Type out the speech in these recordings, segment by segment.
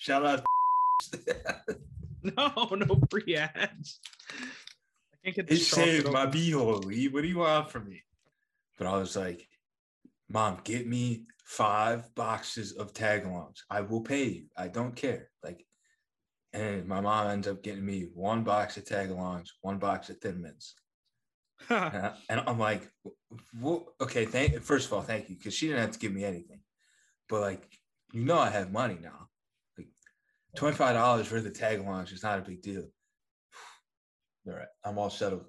Shout out. No, no free ads. I can't get It saved my beehole. Lee. What do you want from me? But I was like, Mom, get me five boxes of tagalongs. I will pay you. I don't care. Like, and my mom ends up getting me one box of tagalongs, one box of thin mints. And, I, and I'm like, well, okay, thank first of all, thank you, because she didn't have to give me anything. But like, you know, I have money now. Like, twenty five dollars for the tagalongs is not a big deal. All right, I'm all settled.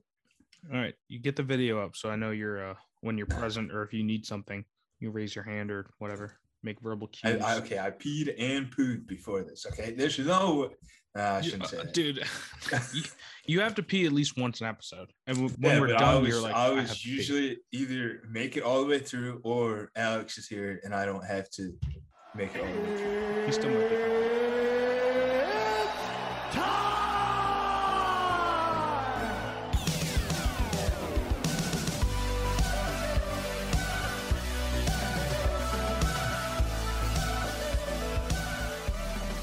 All right, you get the video up so I know you're uh when you're present or if you need something, you raise your hand or whatever. Make verbal I, cues. I, okay, I peed and pooed before this. Okay, there's no. Nah, I shouldn't say uh, that. dude. you, you have to pee at least once an episode, and when Yeah, we're done, I was, you're like, I I was pee." usually either make it all the way through or Alex is here and I don't have to make it all the way through. He still might be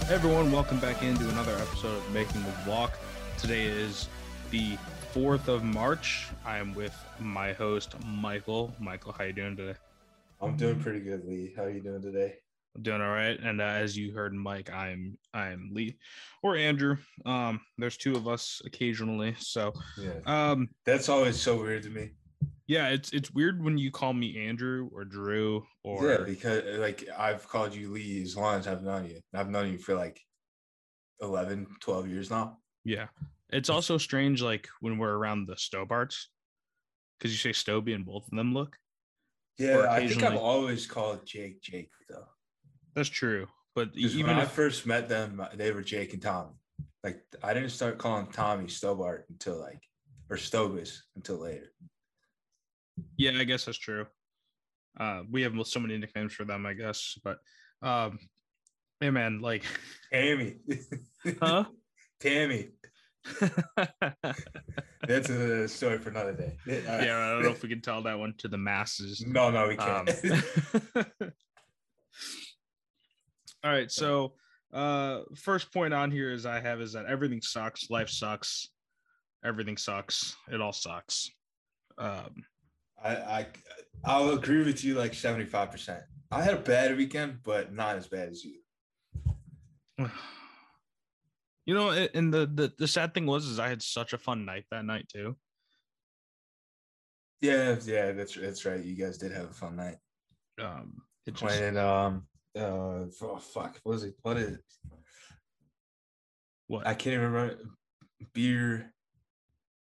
Hey everyone, welcome back into another episode of Making the Walk. Today is the 4th of March. I am with my host, Michael. Michael, how you doing today? I'm doing pretty good, Lee. How are you doing today? I'm doing all right. And uh, as you heard, Mike, I'm I'm Lee or Andrew. Um, there's two of us occasionally. So Yeah, um, that's always so weird to me. Yeah, it's it's weird when you call me Andrew or Drew or yeah, because like I've called you Lee as long as I've known you. I've known you for like 11, 12 years now. yeah. It's also strange, like when we're around the Stobarts, because you say Stoby and both of them look. Yeah, I think I've always called Jake Jake though. That's true. But even when I first met them, uh, they were Jake and Tommy. Like I didn't start calling Tommy Stobart until like or Stobus until later. Yeah, I guess that's true. Uh, we have so many nicknames for them, I guess. But um, hey man, like, Tammy. huh? Tammy. That's a story for another day. yeah, I don't know if we can tell that one to the masses. No, no, we Um, can't. all right, so uh first point on here is I have is that everything sucks, life sucks, everything sucks, it all sucks. Um I, I I'll agree with you like 75%. I had a bad weekend, but not as bad as you. you know, and the, the the sad thing was is I had such a fun night that night too. Yeah, yeah, that's that's right. You guys did have a fun night. Um it just Playing um uh oh, fuck, what was it? What is it? what I can't even remember beer.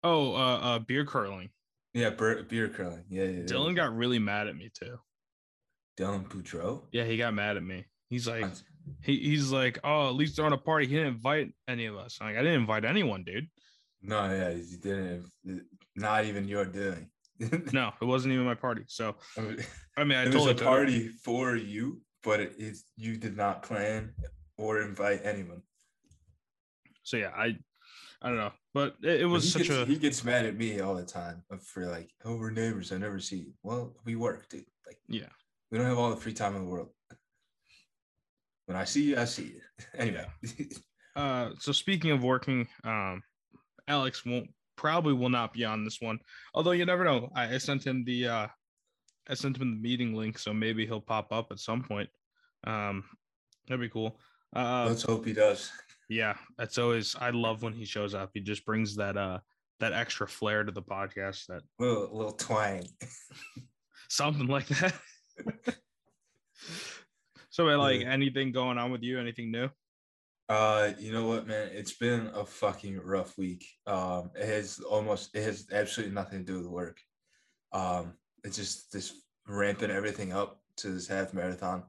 oh uh uh beer curling. Yeah, beer, beer curling. Yeah, yeah. yeah. Dylan got really mad at me too. Dylan Boudreaux. Yeah, he got mad at me. He's like he, he's like, oh, at least they're on a party. He didn't invite any of us. I'm like, I didn't invite anyone, dude. No, yeah, you didn't. Uh, not even your doing. No, it wasn't even my party. So I mean, I mean, I it was a party for you, but it is you did not plan or invite anyone. So yeah, I I don't know, but it, it was he such gets, a he gets mad at me all the time for like, oh, we're neighbors. I never see you. Well, we work, dude. Like, yeah. we don't have all the free time in the world. When I see you, I see you. Anyway, Uh, so speaking of working, um, Alex won't probably will not be on this one. Although you never know. I, I sent him the uh, I sent him the meeting link, so maybe he'll pop up at some point. Um, that'd be cool. Uh, let's hope he does. Yeah, that's always I love when he shows up. He just brings that uh that extra flair to the podcast that Little little twang. something like that. so like anything going on with you? Anything new? Uh, you know what, man? It's been a fucking rough week. Um, it has almost it has absolutely nothing to do with work. Um, it's just this ramping everything up to this half marathon,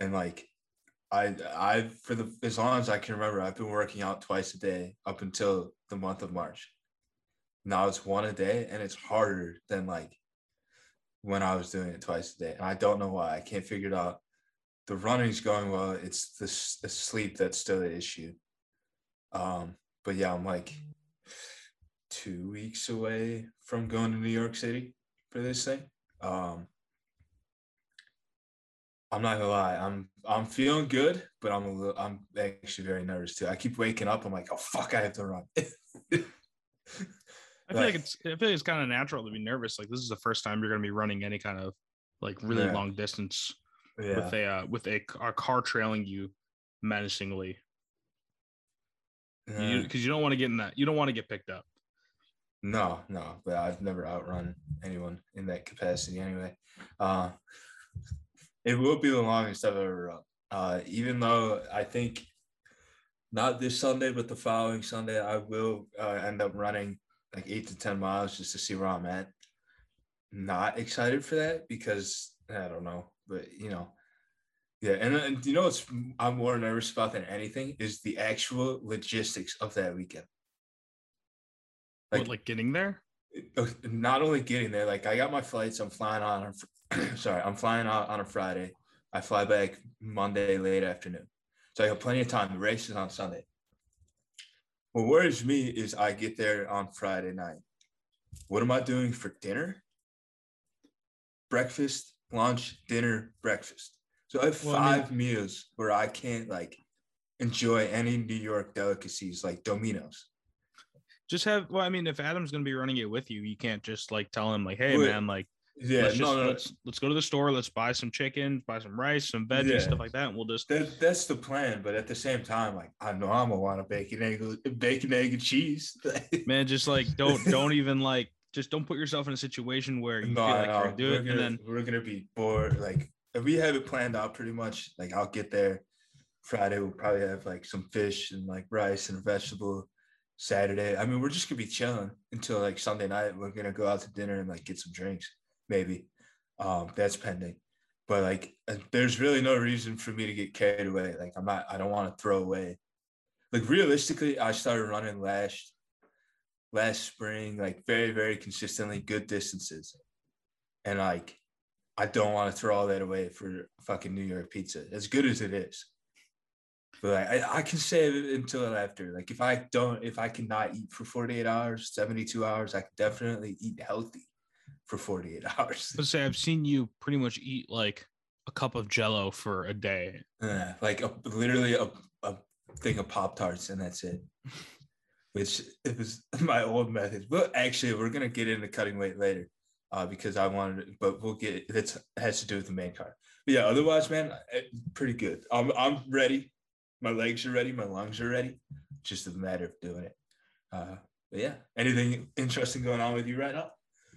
and like, I I for the as long as I can remember, I've been working out twice a day up until the month of March. Now it's one a day, and it's harder than like when I was doing it twice a day, and I don't know why. I can't figure it out the running's going well. It's the, the sleep that's still the issue. Um, but yeah, I'm like two weeks away from going to New York City for this thing. Um, I'm not gonna lie. I'm I'm feeling good, but I'm a little, I'm actually very nervous too. I keep waking up. I'm like, oh fuck, I have to run. I feel like it's I feel like it's kind of natural to be nervous. Like this is the first time you're gonna be running any kind of like really Yeah. long distance yeah, with a uh, with a, a car trailing you menacingly. Because you, don't want to get in that. You don't want to get picked up. No, no, but I've never outrun anyone in that capacity anyway. Uh, it will be the longest I've ever run. Uh, even though I think not this Sunday, but the following Sunday, I will uh, end up running like eight to 10 miles just to see where I'm at. Not excited for that because I don't know, but you know, yeah. And, and you know what's I'm more nervous about than anything is the actual logistics of that weekend. Like, like getting there. not only getting there, like I got my flights. I'm flying on. sorry, I'm flying out on a Friday. I fly back Monday late afternoon, so I have plenty of time. The race is on Sunday. What worries me is I get there on Friday night. What am I doing for dinner? Breakfast, lunch, dinner, breakfast. So I have Well, I mean- five meals where I can't like enjoy any New York delicacies like Domino's. Just have. Well, I mean, if Adam's gonna be running it with you, you can't just like tell him like, "Hey, Wait, man, like Yeah, let's just no, no, no. let's let's go to the store. Let's buy some chicken, buy some rice, some veggies, Yeah. stuff like that, and we'll just That, that's the plan, but at the same time, like I know I'm gonna want a bacon egg, bacon egg and cheese. man, just like don't don't even like just don't put yourself in a situation where you no, feel like you're know. gonna do we're it, gonna, and then we're gonna be bored. Like if we have it planned out pretty much, like I'll get there Friday. We'll probably have like some fish and like rice and a vegetable. Saturday, I mean, we're just gonna be chilling until like Sunday night. We're gonna go out to dinner and like get some drinks, maybe. Um, that's pending. But like, there's really no reason for me to get carried away. Like, I'm not. I don't want to throw away. Like realistically, I started running last last spring, like very, very consistently, good distances, and like, I don't want to throw all that away for fucking New York pizza, as good as it is. But like, I, I can save it until after. Like if I don't, if I cannot eat for 48 hours, 72 hours, I can definitely eat healthy for 48 hours. let's say I've seen you pretty much eat like a cup of Jello for a day. Yeah, like a, literally a, a thing of Pop Tarts and that's it. Which it was my old method. But actually, we're gonna get into cutting weight later, uh, because I wanted. But we'll get it has to do with the main card. But yeah, otherwise, man, pretty good. I'm I'm ready. My legs are ready. My lungs are ready. Just a matter of doing it. Uh, but yeah, anything interesting going on with you right now?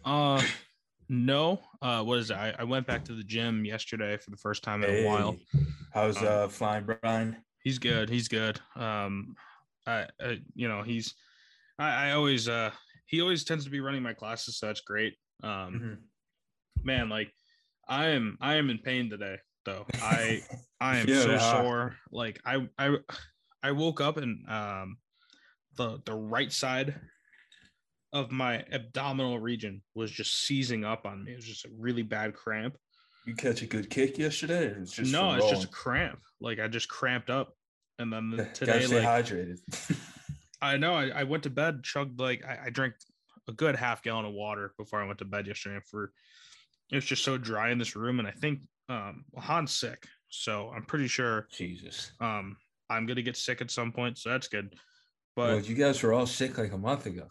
Uh, no. Uh, what is it? I, I went back to the gym yesterday for the first time in a while. Hey, How's Um, uh flying Brian? He's good. He's good. Um, I, I you know, he's, I, I always, uh, he always tends to be running my classes, so that's great. Um, Mhm. man, like, I am, I am in pain today, though. I, I am Yeah, so uh, sore. Like, I, I, I woke up and um, the the right side of my abdominal region was just seizing up on me. It was just a really bad cramp. You catch a good kick yesterday? It's just no, it's just a cramp. Like I just cramped up, and then today, stay like hydrated. I know, I, I went to bed, chugged like I, I drank a good half gallon of water before I went to bed yesterday. For it was just so dry in this room, and I think um well, Han's sick, so I'm pretty sure Jesus. um I'm gonna get sick at some point, so that's good. Well, But you guys were all sick like a month ago.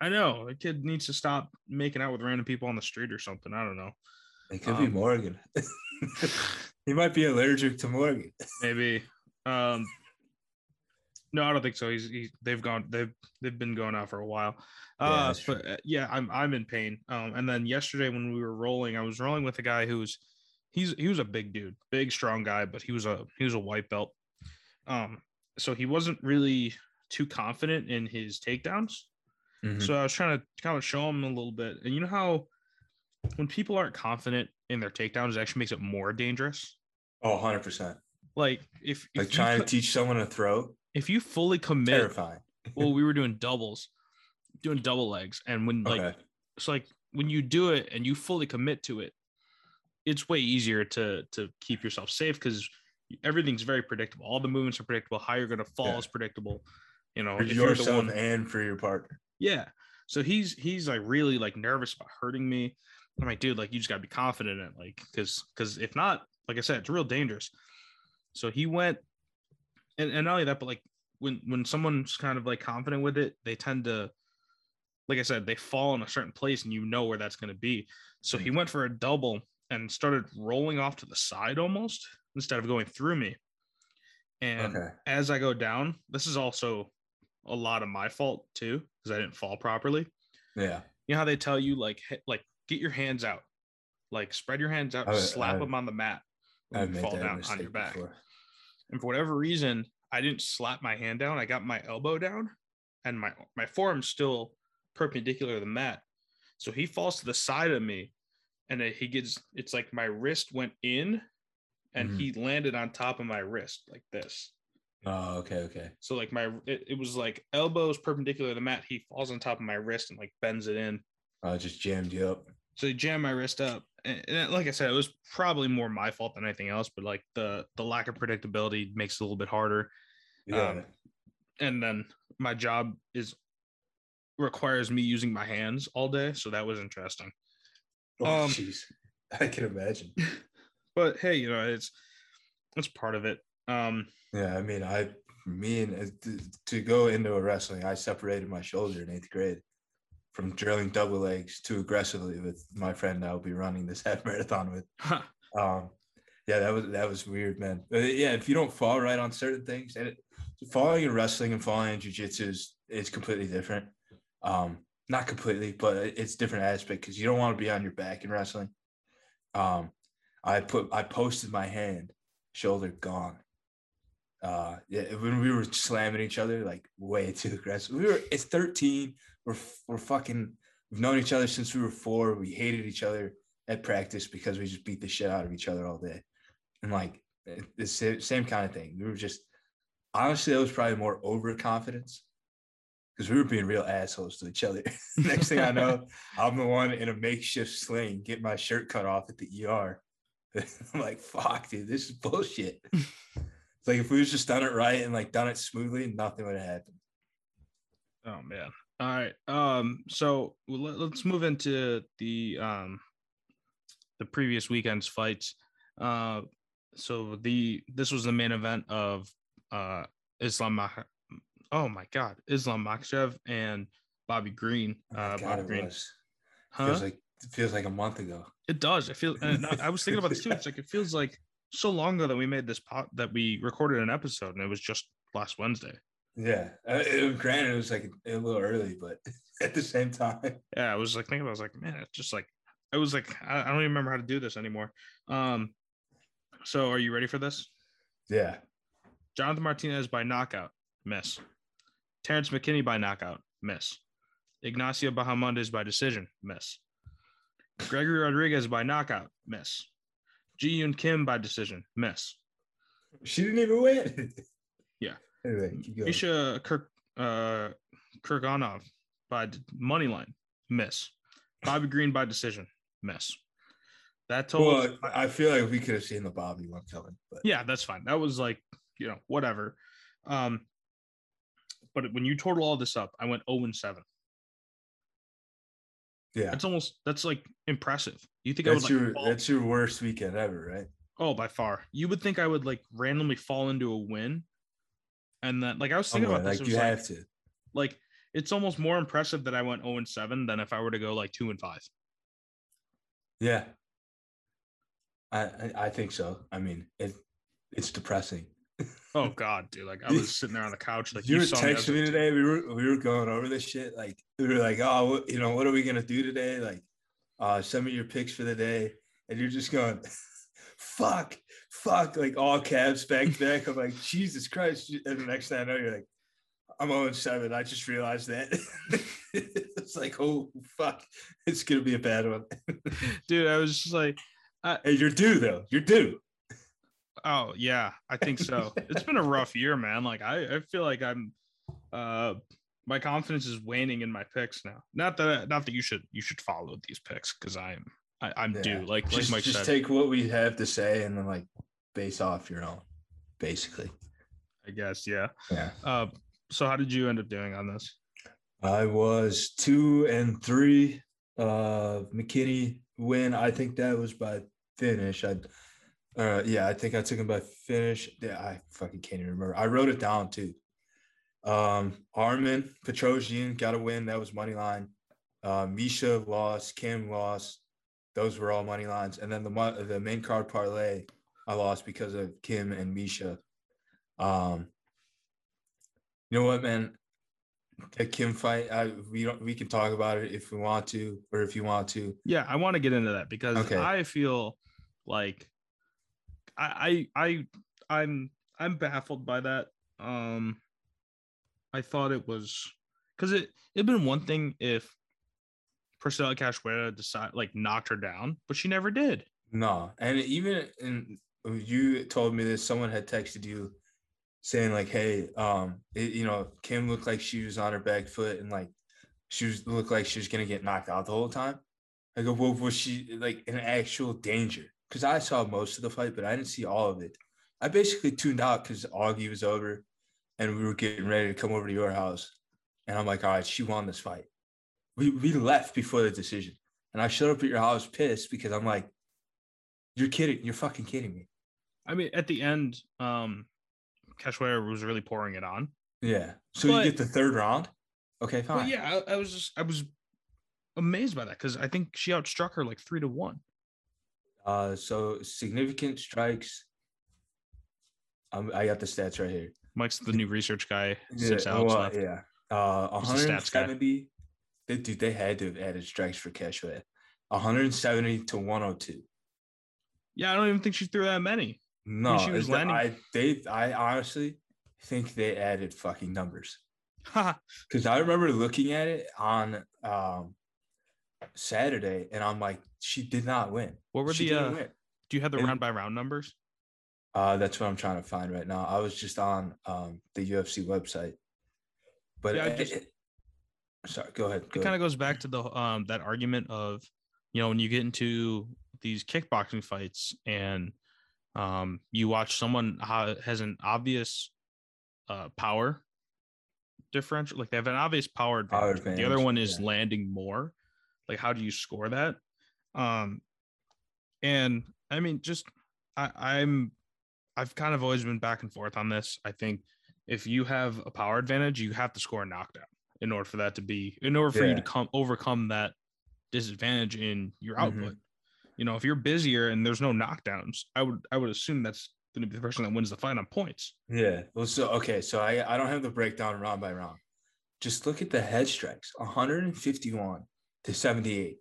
I know the kid needs to stop making out with random people on the street or something. I don't know. It could be Um, Morgan. he might be allergic to Morgan. Maybe. Um no, I don't think so. He's he, they've gone they've they've been going out for a while. Yeah, Uh true. but uh, yeah, I'm I'm in pain. Um and then yesterday when we were rolling, I was rolling with a guy who's he's he was a big dude, big strong guy, but he was a he was a white belt. Um so he wasn't really too confident in his takedowns. Mhm. So I was trying to kind of show him a little bit. And you know how when people aren't confident in their takedowns, it actually makes it more dangerous. Oh, 100%. Like if, if Like you trying to teach someone to throw, if you fully commit, terrifying. well, we were doing doubles, doing double legs, and when like okay. it's like when you do it and you fully commit to it, it's way easier to to keep yourself safe because everything's very predictable. All the movements are predictable. How you're gonna fall Yeah. is predictable. You know, For if you're the yourself one- and for your partner. Yeah. So he's he's like really like nervous about hurting me. I'm like, dude, like you just gotta be confident in it, like, cause cause if not, like I said, it's real dangerous. So he went, and, and not only that, but like when when someone's kind of like confident with it, they tend to, like I said, they fall in a certain place, and you know where that's going to be. So he mm-hmm. went for a double and started rolling off to the side almost instead of going through me. And Okay. as I go down, this is also a lot of my fault too because I didn't fall properly. Yeah. You know how they tell you like like get your hands out, like spread your hands out, slap them on the mat when I've you made fall down on your back. before. And for whatever reason, I didn't slap my hand down. I got my elbow down, and my my forearm's still perpendicular to the mat. So he falls to the side of me, and he gets it's like my wrist went in, and Mhm. he landed on top of my wrist like this. Oh, okay, okay. So like my it, it was like elbows perpendicular to the mat. He falls on top of my wrist and like bends it in. I Oh, just jammed you up. So he jammed my wrist up. And, and like I said, it was probably more my fault than anything else. But like the the lack of predictability makes it a little bit harder. Yeah. Um, and then my job is requires me using my hands all day. So that was interesting. oh, um, jeez. I can imagine. But hey, you know, it's it's part of it. Um Yeah, I mean, I, me and uh, to, go into a wrestling, I separated my shoulder in eighth grade from drilling double legs too aggressively with my friend I'll be running this half marathon with. Um, yeah, that was that was weird, man. But yeah, if you don't fall right on certain things, and it, falling in wrestling and falling in jujitsu is is completely different. Um, not completely, but it's different aspect because you don't want to be on your back in wrestling. Um, I put I posted my hand, shoulder gone. Uh, yeah, when we were slamming each other like way too aggressive. We were it's 13. We're we're fucking we've known each other since we were four. We hated each other at practice because we just beat the shit out of each other all day. And like the same, same kind of thing. We were just honestly, it was probably more overconfidence because we were being real assholes to each other. Next thing I know, I'm the one in a makeshift sling, get my shirt cut off at the ER. I'm like, fuck, dude, this is bullshit. It's like if we was just done it right and like done it smoothly, nothing would have happened. Oh man. All right. Um. So let, let's move into the um the previous weekend's fights. Uh. So the this was the main event of uh Islam. Mah- Oh my God, Islam Makhachev and Bobby Green. Oh Uh, God, Bobby it Green. was. Huh? Feels like it feels like a month ago. It does. It feels. And I, I was thinking about this too. It's like it feels like so long ago that we made this pot that we recorded an episode, and it was just last Wednesday. Yeah, uh, it, granted, it was like a, little early, but at the same time, yeah, I was like thinking, about, I was like, man, it's just like I was like, I, I don't even remember how to do this anymore. Um, so are you ready for this? yeah. Jonathan Martinez by knockout, miss. Terrence McKinney by knockout, miss. Ignacio Bahamondes by decision, miss. Gregory Rodrigues by knockout, miss. JiYeon Kim by decision, miss. She didn't even win. Yeah. Anyway. Misha Kirk uh Cirkunov by money line, miss. Bobby Green by decision, miss. That total Well, I feel like we could have seen the Bobby one coming, but yeah, that's fine. That was like, you know, whatever. Um but when you total all this up, I went 0 and 7. yeah, That's almost that's like impressive. You think that's I would your fall- that's your worst weekend ever, right? oh by far. You would think I would like randomly fall into a win. And then like I was oh, thinking Somewhere, about this. like you like, have to. like it's almost more impressive that I went 0 and 7 than if I were to go like 2 and 5. Yeah, I I, I think so. I mean, it it's depressing. Oh god, dude. Like I was sitting there on the couch like you were saw me texting me today. We were we were going over this shit. Like we were like, oh, you know, what are we gonna do today? Like, uh, send me your picks for the day, and you're just going, fuck, fuck, like all caps back to back. I'm like, Jesus Christ! And the next thing I know, you're like, I'm 0 7. I just realized that. it's like, oh fuck, it's gonna be a bad one. dude, I was just like hey, you're due though. You're due. Oh yeah, I think so. it's been a rough year, man. Like I, I feel like I'm uh my confidence is waning in my picks now. Not that not that you should you should follow these picks because I'm I, I'm Yeah. due. Like just, like Mike just said, take what we have to say and then like base off your own, basically. I guess, yeah. Yeah. Uh so how did you end up doing on this? I was two and three. Uh McKinney win. I think that was by finish. I Uh, yeah, I think I took him by finish. Yeah, I fucking can't even remember. I wrote it down too. Um, Armen Petrosyan got a win. That was money line. Uh, Misha lost. Kim lost. Those were all money lines. And then the the main card parlay, I lost because of Kim and Misha. Um, you know what, man? The Kim fight, I, we don't. We can talk about it if we want to, or if you want to. Yeah, I want to get into that because okay. I feel like I, I I I'm I'm baffled by that. Um, I thought it was because it it'd been one thing if Priscilla Cachoeira decide like knocked her down, but she never did. No, and even in you told me this, someone had texted you saying like, "Hey, um, it, you know, Kim looked like she was on her back foot and like she was looked like she was gonna get knocked out the whole time." I go, "Well, was she like in actual danger?" Because I saw most of the fight, but I didn't see all of it. I basically tuned out because Augie was over, and we were getting ready to come over to your house, and I'm like, "All right, she won this fight." We we left before the decision, and I showed up at your house pissed because I'm like, "You're kidding! You're fucking kidding me!" I mean, at the end, um, Cachoeira was really pouring it on. Yeah. So but, you get the third round. Okay, fine. yeah, I, I, was just I was amazed by that because I think she outstruck her like three to one. Uh, so significant strikes. Um, I got the stats right here. Mike's the new research guy. Six yeah, well, left. Yeah. Uh, 170. They, dude, they had to have added strikes for Cachoeira. 170 to 102. Yeah, I don't even think she threw that many. No, she was landing. I they I honestly think they added fucking numbers. Because I remember looking at it on um, Saturday, and I'm like, she did not win. What were she the? Uh, do you have the and, round by round numbers? Uh, that's what I'm trying to find right now. I was just on um, the UFC website, but yeah, it, just, it, sorry, go ahead. Go it kind of goes back to the um that argument of, you know, when you get into these kickboxing fights and um, you watch someone has an obvious uh, power differential, like they have an obvious power advantage. Power advantage the other one is yeah. landing more. Like, how do you score that? Um, and I mean, just I, I'm I've kind of always been back and forth on this. I think if you have a power advantage, you have to score a knockdown in order for that to be in order for yeah. you to come overcome that disadvantage in your output. Mm-hmm you know, if you're busier and there's no knockdowns, I would I would assume that's going to be the person that wins the fight on points. Yeah. Well, so okay, so I I don't have the breakdown round by round. Just look at the head strikes, 151 to 78.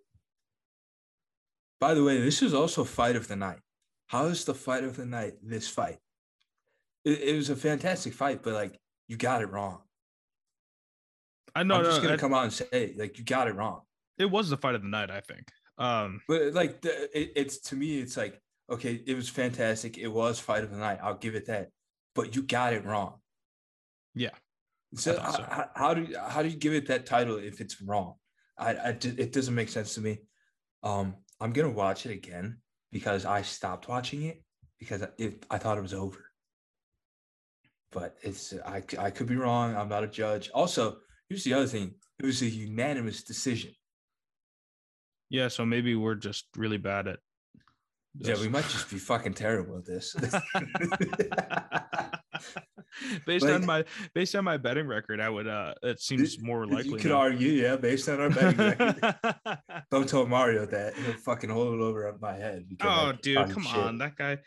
By the way, this is also fight of the night. How is the fight of the night this fight? It, it was a fantastic fight, but like you got it wrong. I know. I'm just gonna I, come out and say like you got it wrong. It was the fight of the night, I think. Um, but like the, it, it's to me, it's like okay, it was fantastic. It was fight of the night. I'll give it that. But you got it wrong. Yeah. So, so. How, how, do you, how do you give it that title if it's wrong? I, I it doesn't make sense to me. Um, I'm gonna watch it again because I stopped watching it because it, I thought it was over. But it's I I could be wrong. I'm not a judge. Also, here's the other thing. It was a unanimous decision. Yeah, so maybe we're just really bad at. This. Yeah, we might just be fucking terrible at this. based like, on my based on my betting record, I would uh it seems more likely. You could now. argue, yeah, based on our betting record. Don't tell Mario that. He'll fucking hold it over my head. Oh, dude, come shit. on. That guy.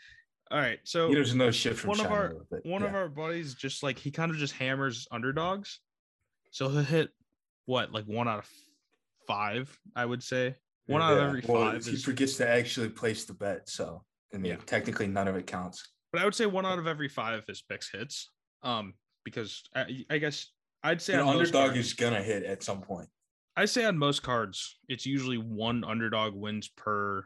All right. So he doesn't know shit from one China, of our but, one yeah. of our buddies just like he kind of just hammers underdogs. So he'll hit what, like one out of five, I would say. One out of every well, five. He is... forgets to actually place the bet, so I mean, yeah. technically none of it counts. But I would say one out of every five of his picks hits. Um, because I, I guess I'd say an underdog cards, is gonna hit at some point. I say on most cards, it's usually one underdog wins per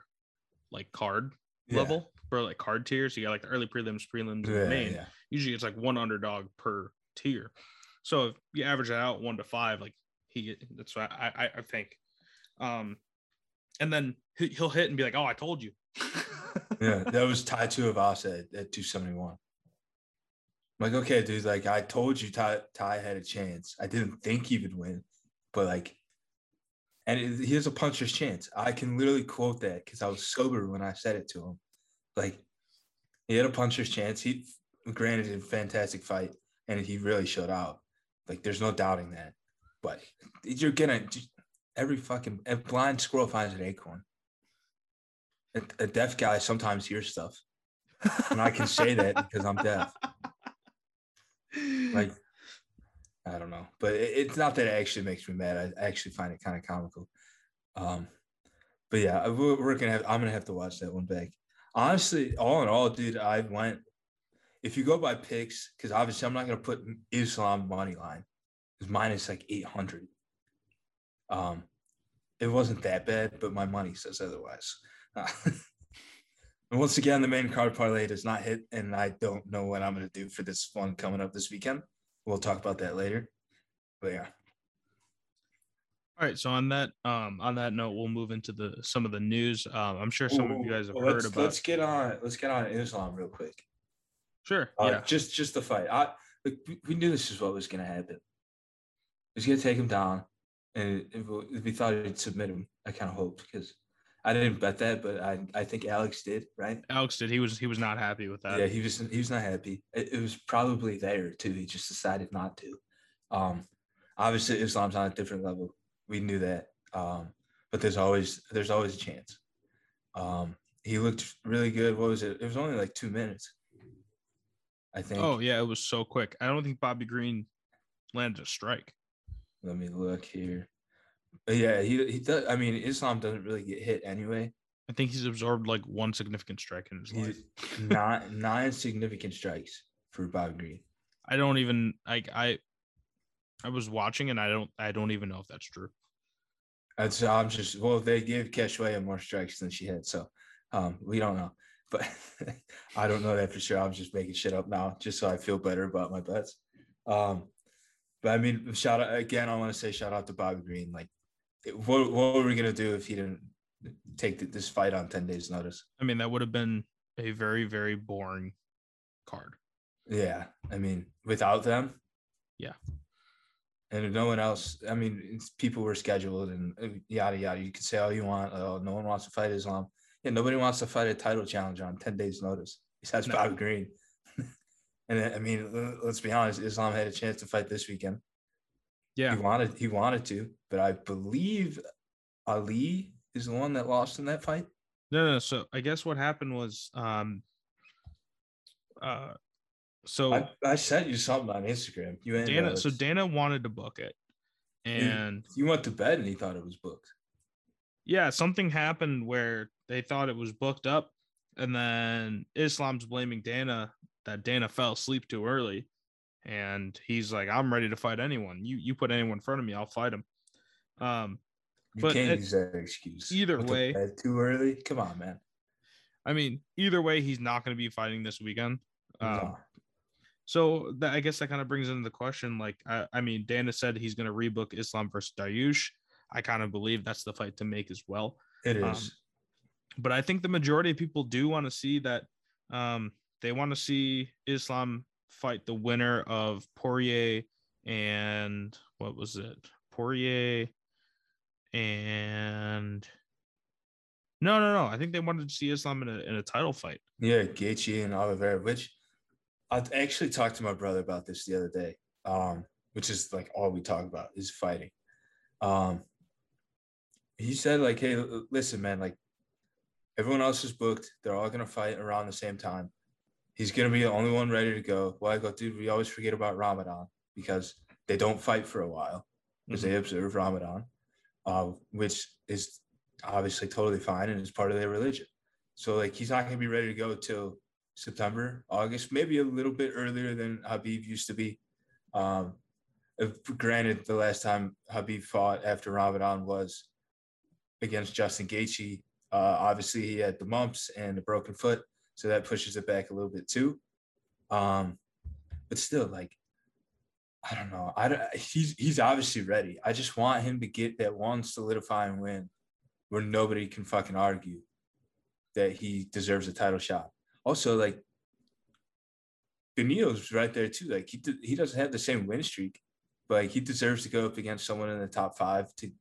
like card yeah. level for like card tiers. So you got like the early prelims, prelims, yeah, and main. Yeah. Usually it's like one underdog per tier. So if you average it out one to five, like he that's what I I, I think. Um, and then he'll hit and be like, "Oh, I told you." yeah, that was Tai Tuivasa at, at 271. I'm like, okay, dude, like I told you Ty, Tai had a chance. I didn't think he would win, but like, and it, he has a puncher's chance. I can literally quote that because I was sober when I said it to him. Like, He had a puncher's chance. He granted a fantastic fight, and he really showed out. Like there's no doubting that. But you're gonna every fucking a blind squirrel finds an acorn. A, a deaf guy sometimes hears stuff, and I can say that because I'm deaf. Like I don't know, but it, it's not that it actually makes me mad. I actually find it kind of comical. Um, but yeah, we're, we're gonna have. I'm gonna have to watch that one back. Honestly, all in all, dude, I went. If you go by picks, because obviously I'm not gonna put Islam money line, because mine is like 800. Um, it wasn't that bad, but my money says otherwise. Uh, and once again, the main card parlay does not hit, and I don't know what I'm gonna do for this one coming up this weekend. We'll talk about that later. But yeah. All right. So on that um on that note, we'll move into the some of the news. Um, I'm sure some Ooh, of you guys have heard let's, about. Let's get on. Let's get on Islam real quick. Sure. Uh, yeah. Just just the fight. I we knew this is what was going to happen. He's going to take him down, and we thought he'd submit him. I kind of hoped because I didn't bet that, but I I think Alex did. Right? Alex did. He was he was not happy with that. Yeah, he was he was not happy. It, it was probably there too. He just decided not to. Um, obviously Islam's on a different level we knew that. Um, but there's always there's always a chance. Um, he looked really good. What was it? It was only like two minutes. I think. Oh yeah, it was so quick. I don't think Bobby Green landed a strike. Let me look here. Yeah, he he does. I mean, Islam doesn't really get hit anyway. I think he's absorbed like one significant strike in his he's life. not nine significant strikes for Bob Green. I don't even like I I was watching and I don't I don't even know if that's true. That's I'm just well they gave Cachoeira more strikes than she had, so um, we don't know. But I don't know that for sure. I'm just making shit up now, just so I feel better about my bets. Um, but I mean, shout out again. I want to say shout out to Bobby Green. Like, what what were we gonna do if he didn't take the, this fight on ten days' notice? I mean, that would have been a very very boring card. Yeah, I mean, without them, yeah, and if no one else, I mean, people were scheduled and uh, yada yada. You can say all you want. Oh, no one wants to fight Islam. Yeah, nobody wants to fight a title challenge on ten days' notice. Besides no. Bobby Green. And I mean, let's be honest. Islam had a chance to fight this weekend. Yeah, he wanted he wanted to, but I believe Ali is the one that lost in that fight. No, no. So I guess what happened was, um, uh, so I, I sent you something on Instagram. You Dana. So Dana wanted to book it, and you went to bed and he thought it was booked. Yeah, something happened where they thought it was booked up, and then Islam's blaming Dana that Dana fell asleep too early, and he's like, "I'm ready to fight anyone. You you put anyone in front of me, I'll fight him." Um, you but can't it, use that excuse. Either way, too early. Come on, man. I mean, either way, he's not going to be fighting this weekend. Um, no. So that I guess that kind of brings into the question. Like, I, I mean, Dana said he's going to rebook Islam versus Dariush. I kind of believe that's the fight to make as well. It is. Um, but I think the majority of people do want to see that. Um, they want to see Islam fight the winner of Poirier and what was it? Poirier and no, no, no. I think they wanted to see Islam in a in a title fight. Yeah, Gaethje and Oliveira, which I actually talked to my brother about this the other day, um, which is like all we talk about is fighting. Um, he said like, "Hey, listen, man, like everyone else is booked. They're all gonna fight around the same time. He's gonna be the only one ready to go." Well, I go, dude. We always forget about Ramadan because they don't fight for a while because mm-hmm. they observe Ramadan, uh, which is obviously totally fine and is part of their religion. So like, he's not gonna be ready to go till September, August, maybe a little bit earlier than Khabib used to be. Um, granted, the last time Khabib fought after Ramadan was against Justin Gaethje. Uh, obviously, he had the mumps and the broken foot, so that pushes it back a little bit too. Um, but still, like, I don't know. I don't, he's he's obviously ready. I just want him to get that one solidifying win where nobody can fucking argue that he deserves a title shot also like Beneil's right there too. Like he he doesn't have the same win streak, but he deserves to go up against someone in the top five to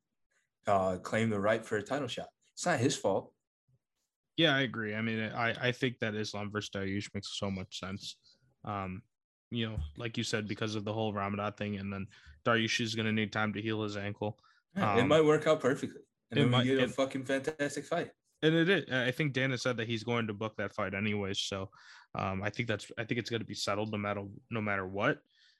uh, claim the right for a title shot. It's not his fault. Yeah, I agree. I mean, I I think that Islam versus Dariush makes so much sense. Um, you know, like you said, because of the whole Ramadan thing, and then Dariush is going to need time to heal his ankle. Yeah, it Um, might work out perfectly, and it might- get a it- fucking fantastic fight. and it is. I think Dana said that he's going to book that fight anyways. So um, I think that's I think it's going to be settled no matter no matter what.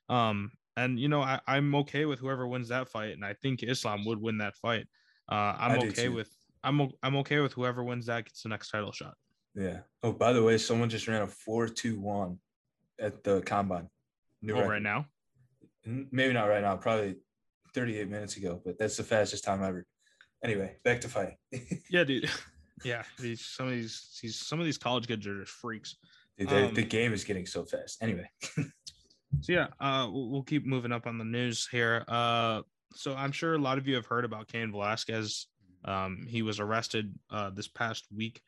Um, and you know I, I'm okay with whoever wins that fight, and I think Islam would win that fight. Uh, I'm okay too. with I'm o- I'm okay with whoever wins that gets the next title shot. Yeah. Oh, by the way, someone just ran a four-two-one at the combine. New Oh, record. right now. Maybe not right now. Probably 38 minutes ago, but that's the fastest time ever. Anyway, back to fight. Yeah, dude. Yeah, these some of these these some of these college kids are just freaks. Dude, the, Um, the game is getting so fast. Anyway, So yeah, uh, we'll, we'll keep moving up on the news here. Uh, so I'm sure a lot of you have heard about Cain Velasquez. Um, he was arrested uh, this past week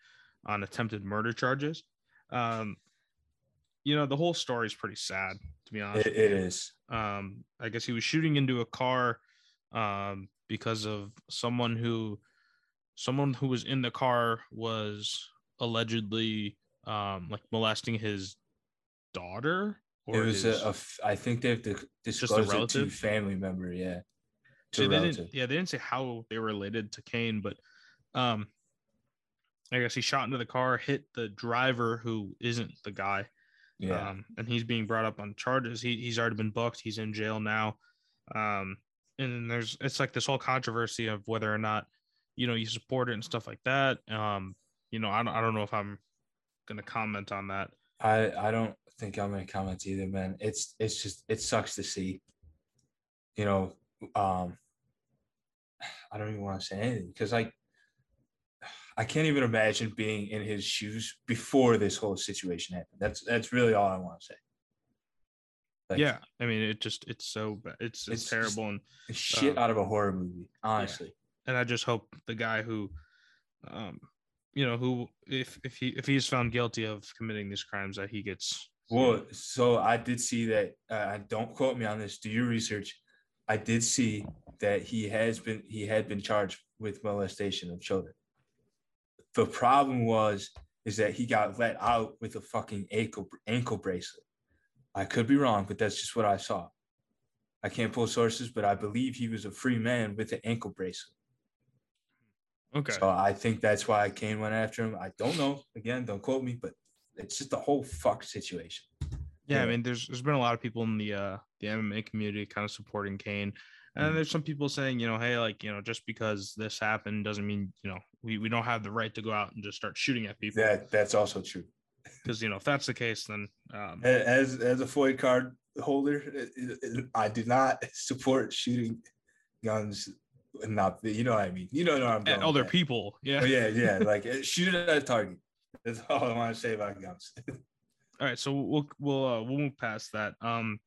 on attempted murder charges. Um, you know, the whole story is pretty sad, to be honest. it, it is. um, I guess he was shooting into a car um, because of someone who someone who was in the car was allegedly um, like molesting his daughter It or was his, a, a I think they've di- disclosed it to relative? family member. Yeah. They didn't, yeah, they didn't say how they were related to Cain, but um, I guess he shot into the car, hit the driver who isn't the guy, Yeah. um, and he's being brought up on charges. He he's already been booked. He's in jail now, um, and then there's it's like this whole controversy of whether or not you know you support it and stuff like that. Um, you know, I don't I don't know if I'm gonna comment on that. I I don't think I'm gonna comment either, man. It's it's just it sucks to see. You know, um I don't even want to say anything because like I can't even imagine being in his shoes before this whole situation happened. That's that's really all I want to say. Like, yeah, I mean, it just it's so bad. It's it's, terrible and. shit uh, out of a horror movie, honestly. and I just hope the guy who, um, you know, who if if he if he's found guilty of committing these crimes, that he gets. Well, so I did see that. Uh, don't quote me on this. Do your research. I did see that he has been he had been charged with molestation of children. The problem was is that he got let out with a fucking ankle ankle bracelet. I could be wrong, but that's just what I saw. I can't pull sources, but I believe he was a free man with an ankle bracelet. okay. So I think that's why Cain went after him. I don't know. Again, don't quote me, but it's just a whole fuck situation. Yeah, I mean, there's there's been a lot of people in the uh the MMA community kind of supporting Cain, and Mm. there's some people saying, you know, hey, like you know, just because this happened doesn't mean you know we we don't have the right to go out and just start shooting at people. That that's also true. Because you know, if that's the case, then um, As as a FOID card holder, I do not support shooting guns. Not you know what I mean. You know what I'm going at other that. people, yeah. Oh, yeah, yeah. Like uh, shoot at a target. That's all I want to say about guns. All right, so we'll we'll uh, we'll move past that. Um,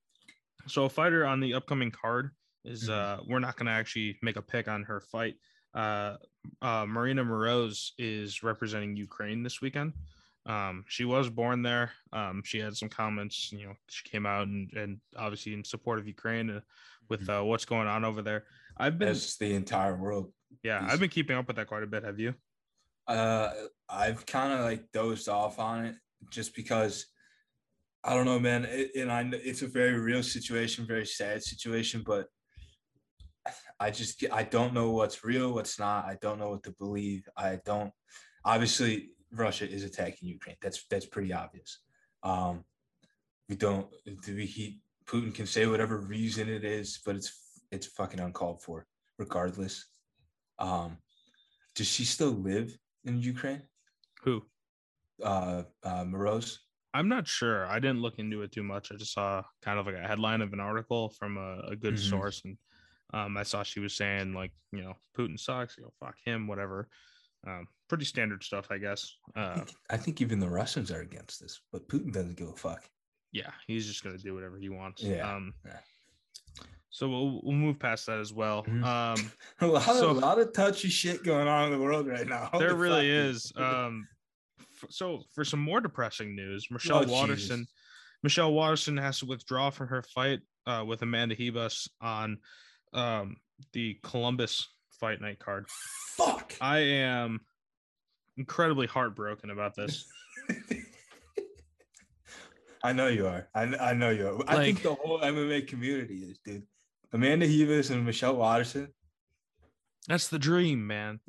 so a fighter on the upcoming card is Mhm. uh we're not gonna actually make a pick on her fight. Uh, uh, Marina Moroz is representing Ukraine this weekend. Um, she was born there. Um, she had some comments. You know, she came out and and obviously in support of Ukraine uh, with uh, what's going on over there. I've been That's the entire world. yeah, I've been keeping up with that quite a bit. Have you? Uh, I've kind of like dozed off on it just because I don't know, man. It, and I, it's a very real situation, very sad situation, but I just I don't know what's real, what's not. I don't know what to believe. I don't. Obviously, Russia is attacking Ukraine. That's that's pretty obvious. Um, we don't. Do we? He Putin can say whatever reason it is, but it's it's fucking uncalled for, regardless. Um, does she still live in Ukraine? Who? Uh, uh, Moroz. I'm not sure. I didn't look into it too much. I just saw kind of like a headline of an article from a, a good Mhm. source, and um, I saw she was saying like, you know, Putin sucks. You know, fuck him, whatever. Um, pretty standard stuff, I guess. I Uh, think, I think even the Russians are against this, but Putin doesn't give a fuck. yeah, he's just gonna do whatever he wants. Yeah, Um, yeah. so we'll we'll move past that as well. Mhm. Um, A lot, So- of, a lot of touchy shit going on in the world right now. there really fuck, is. Um, so for some more depressing news, Michelle Oh, Waterson. Michelle Waterson has to withdraw from her fight uh, with Amanda Ribas on um, the Columbus fight night card. Fuck. I am incredibly heartbroken about this. I know you are. I, I know you are. I think the whole MMA community is, dude. Amanda Ribas and Michelle Waterson. That's the dream, man.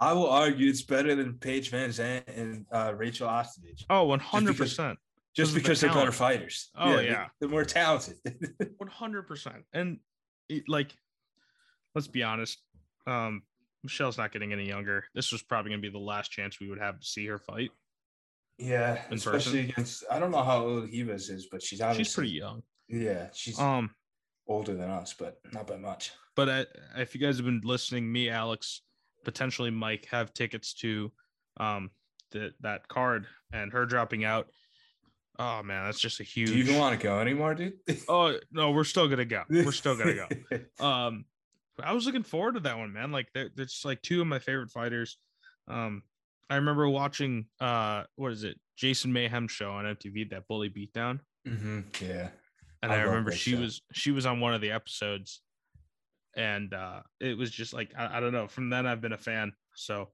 I will argue it's better than Paige VanZant and uh, Rachel Ostovich, Oh, 100 percent. just Because of the they're better fighters. Oh, they- yeah. they're more talented. 100 percent. And it, like, let's be honest. Um, Michelle's not getting any younger. This was probably gonna be the last chance we would have to see her fight. yeah, especially against. I don't know how old Ribas is, but she's obviously She's pretty young. Yeah, she's Um, older than us, but not by much. but I, if you guys have been listening, me, Alex, potentially Mike have tickets to um the, that card and her dropping out. Oh man, that's just a huge. Do you even want to go anymore, dude? Oh no, we're still gonna go. We're still gonna go. Um, I was looking forward to that one, man. Like, they're, they're just like two of my favorite fighters. Um, I remember watching uh, what is it, Jason Mayhem show on MTV, that Bully Beatdown, Mm-hmm. Yeah. and I I, remember she show. was she was on one of the episodes, and uh, it was just like I, I don't know. From then, I've been a fan. So,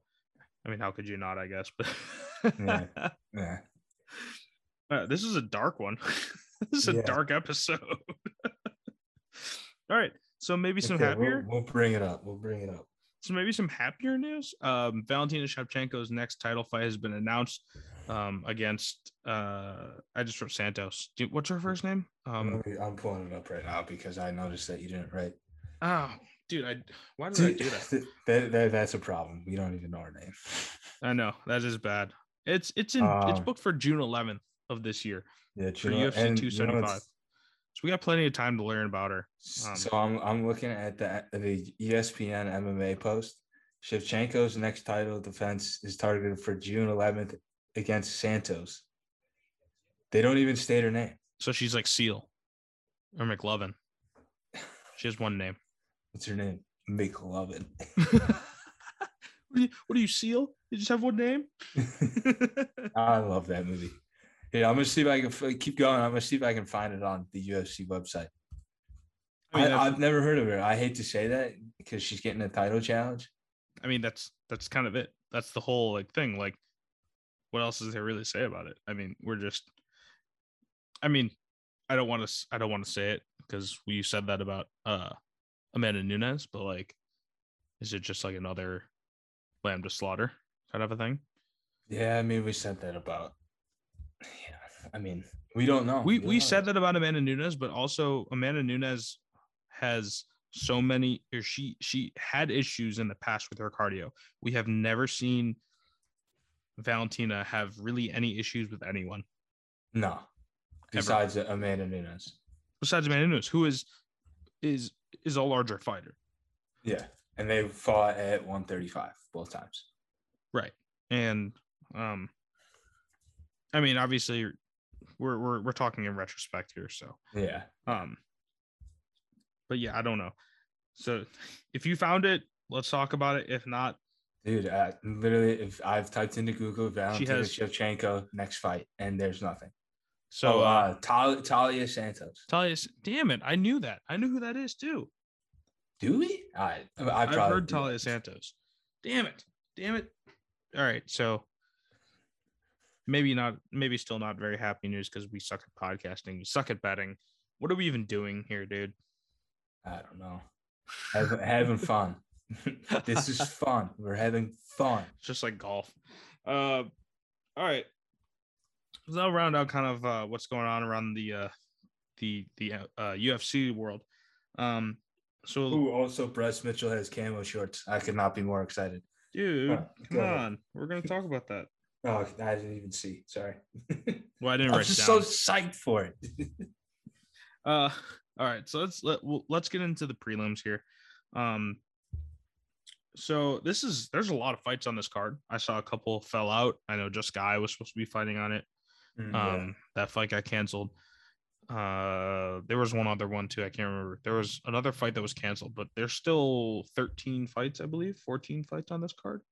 I mean, how could you not? I guess, but Yeah. Yeah. Uh, this is a dark one. this is a dark episode. All right, so maybe some Okay, we'll- happier. We'll, bring it up. We'll bring it up. So maybe some happier news. Um, Valentina Shevchenko's next title fight has been announced um, against. Uh, I just wrote Santos. Do, what's her first name? Um, I'm pulling it up right now because I noticed that you didn't write. Oh, dude, I why did I do that? that, that- that's a problem. We don't even know her name. I know that is bad. It's it's in it's Um, booked for June 11th of this year Yeah, for you know- UFC and you know 275. So we got plenty of time to learn about her. Um, so I'm I'm looking at the the ESPN MMA post. Shevchenko's next title defense is targeted for June 11th against Santos. They don't even state her name. So she's like Seal or McLovin. She has one name. What's her name? McLovin. what, do you, what do you seal? You just have one name? I love that movie. Yeah, I'm gonna see if I can f- keep going. I'm gonna see if I can find it on the UFC website. I mean, I, I've never heard of her. I hate to say that because she's getting a title challenge. I mean, that's that's kind of it. That's the whole like thing. Like, what else is there really say about it? I mean, we're just. I mean, I don't want to. I don't want to say it because we said that about uh Amanda Nunes, but like, is it just like another lamb to slaughter kind of a thing? Yeah, I mean, we said that about. Yeah, I mean, we don't know. we don't we know. said that about Amanda Nunes, but also Amanda Nunes has so many or she she had issues in the past with her cardio. We have never seen Valentina have really any issues with anyone no. Besides Amanda Nunes. besides Amanda Nunes, who is is is a larger fighter. Yeah, and they fought at 135 both times. Right. And um I mean obviously we're we're we're talking in retrospect here, so Yeah, Um, but yeah, I don't know. So if you found it, let's talk about it. If not, dude. I, literally, if I've typed into Google Valentina has- Shevchenko next fight, and there's nothing. So So, uh, Tal- Talia Santos. Talia, damn it, I knew that. I knew who that is too. Do we? I, I I've heard. Talia Santos. Damn it, damn it. All right, so maybe not, maybe still not very happy news because we suck at podcasting. We suck at betting. What are we even doing here, dude? I don't know. Having, having fun. this is fun. We're having fun. just like golf. Uh, all right. That'll round out kind of uh, what's going on around the uh, the the uh, uh, UFC world. Um, so Ooh, also, Bryce Mitchell has camo shorts. I could not be more excited. dude, Oh, come ahead. on, we're gonna talk about that. Oh, I didn't even see. Sorry. Well, I didn't I'm write just down. so psyched for it. Uh, all right, so let's let well, let's get into the prelims here. Um, so this is there's a lot of fights on this card. I saw a couple fell out. I know just Guy was supposed to be fighting on it. Mm, Um, that fight got canceled. Uh, there was one other one too. I can't remember. There was another fight that was canceled, but there's still 13 fights, I believe, 14 fights on this card.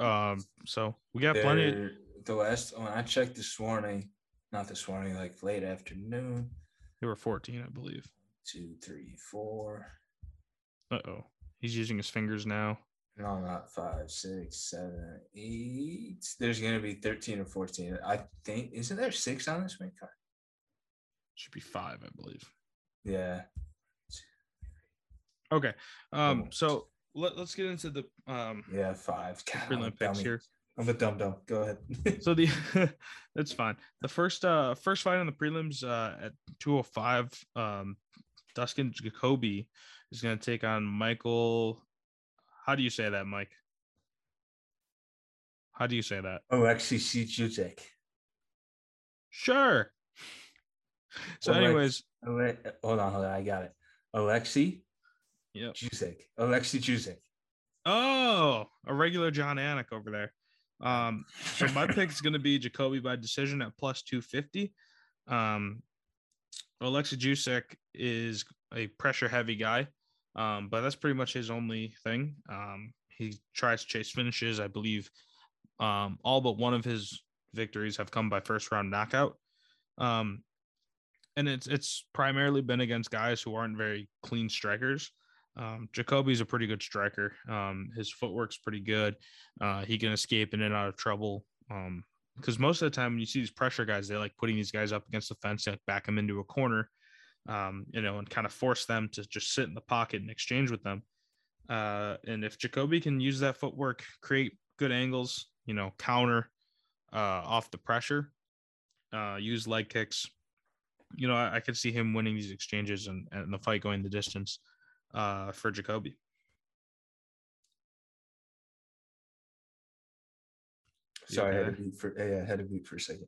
Um, so we got plenty. The last when I checked this morning, not this morning, like late afternoon, There were 14, I believe. two, three, four. Uh oh, he's using his fingers now. No, not five, six, seven, eight. There's gonna be thirteen or fourteen. I think isn't there six on this main card? Should be five, I believe. Yeah. Okay. Um. So let, let's get into the um Yeah, five. God, I'm prelim picks here. I'm a dumb dumb. Go ahead. So the that's fine. The first uh first fight on the prelims uh at 205 um Dustin Jacoby is going to take on Michael How do you say that, Mike? How do you say that? Alexi Juzek. Sure. So Alex- anyways, Ale- Hold on, hold on. I got it. Alexi yep. Juzek. Alexi Juzek. Oh, a regular Jon Anik over there. Um, so my pick is going to be Jacoby by decision at plus 250. Um, Alexa Jusek is a pressure heavy guy, um, but that's pretty much his only thing. Um, he tries to chase finishes. I believe um, all but one of his victories have come by first round knockout. Um, and it's it's primarily been against guys who aren't very clean strikers. Um, Jacoby's a pretty good striker. Um, his footwork's pretty good. Uh, he can escape in and out of trouble. Um, because most of the time when you see these pressure guys, they like putting these guys up against the fence, like back them into a corner, um, you know, and kind of force them to just sit in the pocket and exchange with them. Uh, and if Jacoby can use that footwork, create good angles, you know, counter uh, off the pressure, uh, use leg kicks, you know, I, I could see him winning these exchanges and, and the fight going the distance uh, for Jacoby. Sorry, I had to beat for yeah, I had to beat for a second.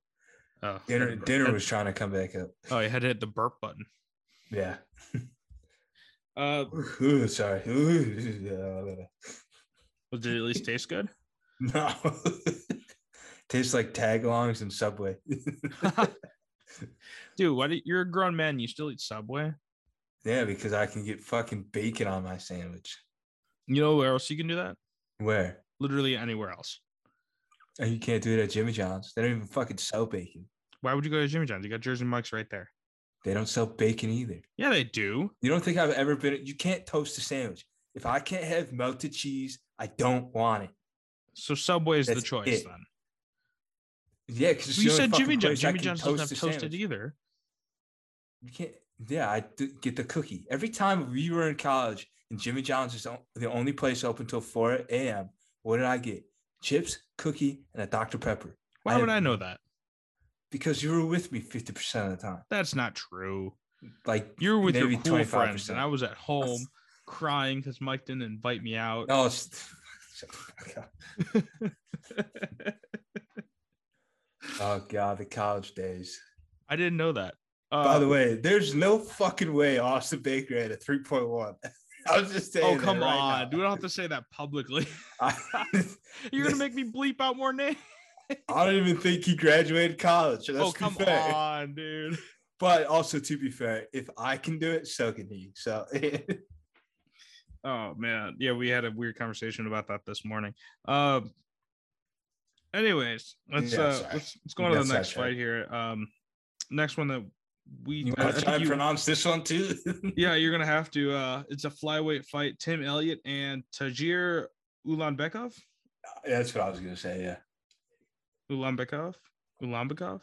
Oh, Dinner dinner was trying to come back up. Oh, you had to hit the burp button. Yeah. Uh, Ooh, sorry. Ooh, yeah, well, did it at least taste good? no. Tastes like tagalongs and Subway. Dude, what? You're a grown man. You still eat Subway? yeah, because I can get fucking bacon on my sandwich. You know where else you can do that? Where? Literally anywhere else. And you can't do it at Jimmy John's. They don't even fucking sell bacon. Why would you go to Jimmy John's? You got Jersey Mike's right there. They don't sell bacon either. Yeah, they do. You don't think I've ever been? You can't toast a sandwich. If I can't have melted cheese, I don't want it. So Subway is the choice it. then. Yeah, because you said Jimmy John's. Jimmy John's doesn't have toasted sandwich. either. You can't. Yeah, I get the cookie every time we were in college, and Jimmy John's is the only place open till four a.m. What did I get? Chips, cookie, and a Dr Pepper. Why would have- I know that? Because you were with me fifty percent of the time. That's not true. Like You were with maybe your cool friends, 25%. and I was at home crying because Mike didn't invite me out. no, it's, fuck up. oh god, the college days. I didn't know that. Uh, By the way, there's no fucking way Austin Baker had a three point one. I was just saying. oh come right on! now. Do we don't have to say that publicly. You're gonna make me bleep out more names. I don't even think he graduated college. Let's oh come fair. on, dude. But also, to be fair, if I can do it, so can he. So Oh man, yeah, we had a weird conversation about that this morning. Um. Anyways, let's Yeah, uh let's, let's go on to the next fight here. Um, next one that we you want to try you- pronounce this one too? yeah, you're gonna have to. Uh, it's a flyweight fight. Tim Elliott and Tagir Ulanbekov. Yeah, That's what I was gonna say. Yeah. Ulanbekov. Ulanbekov.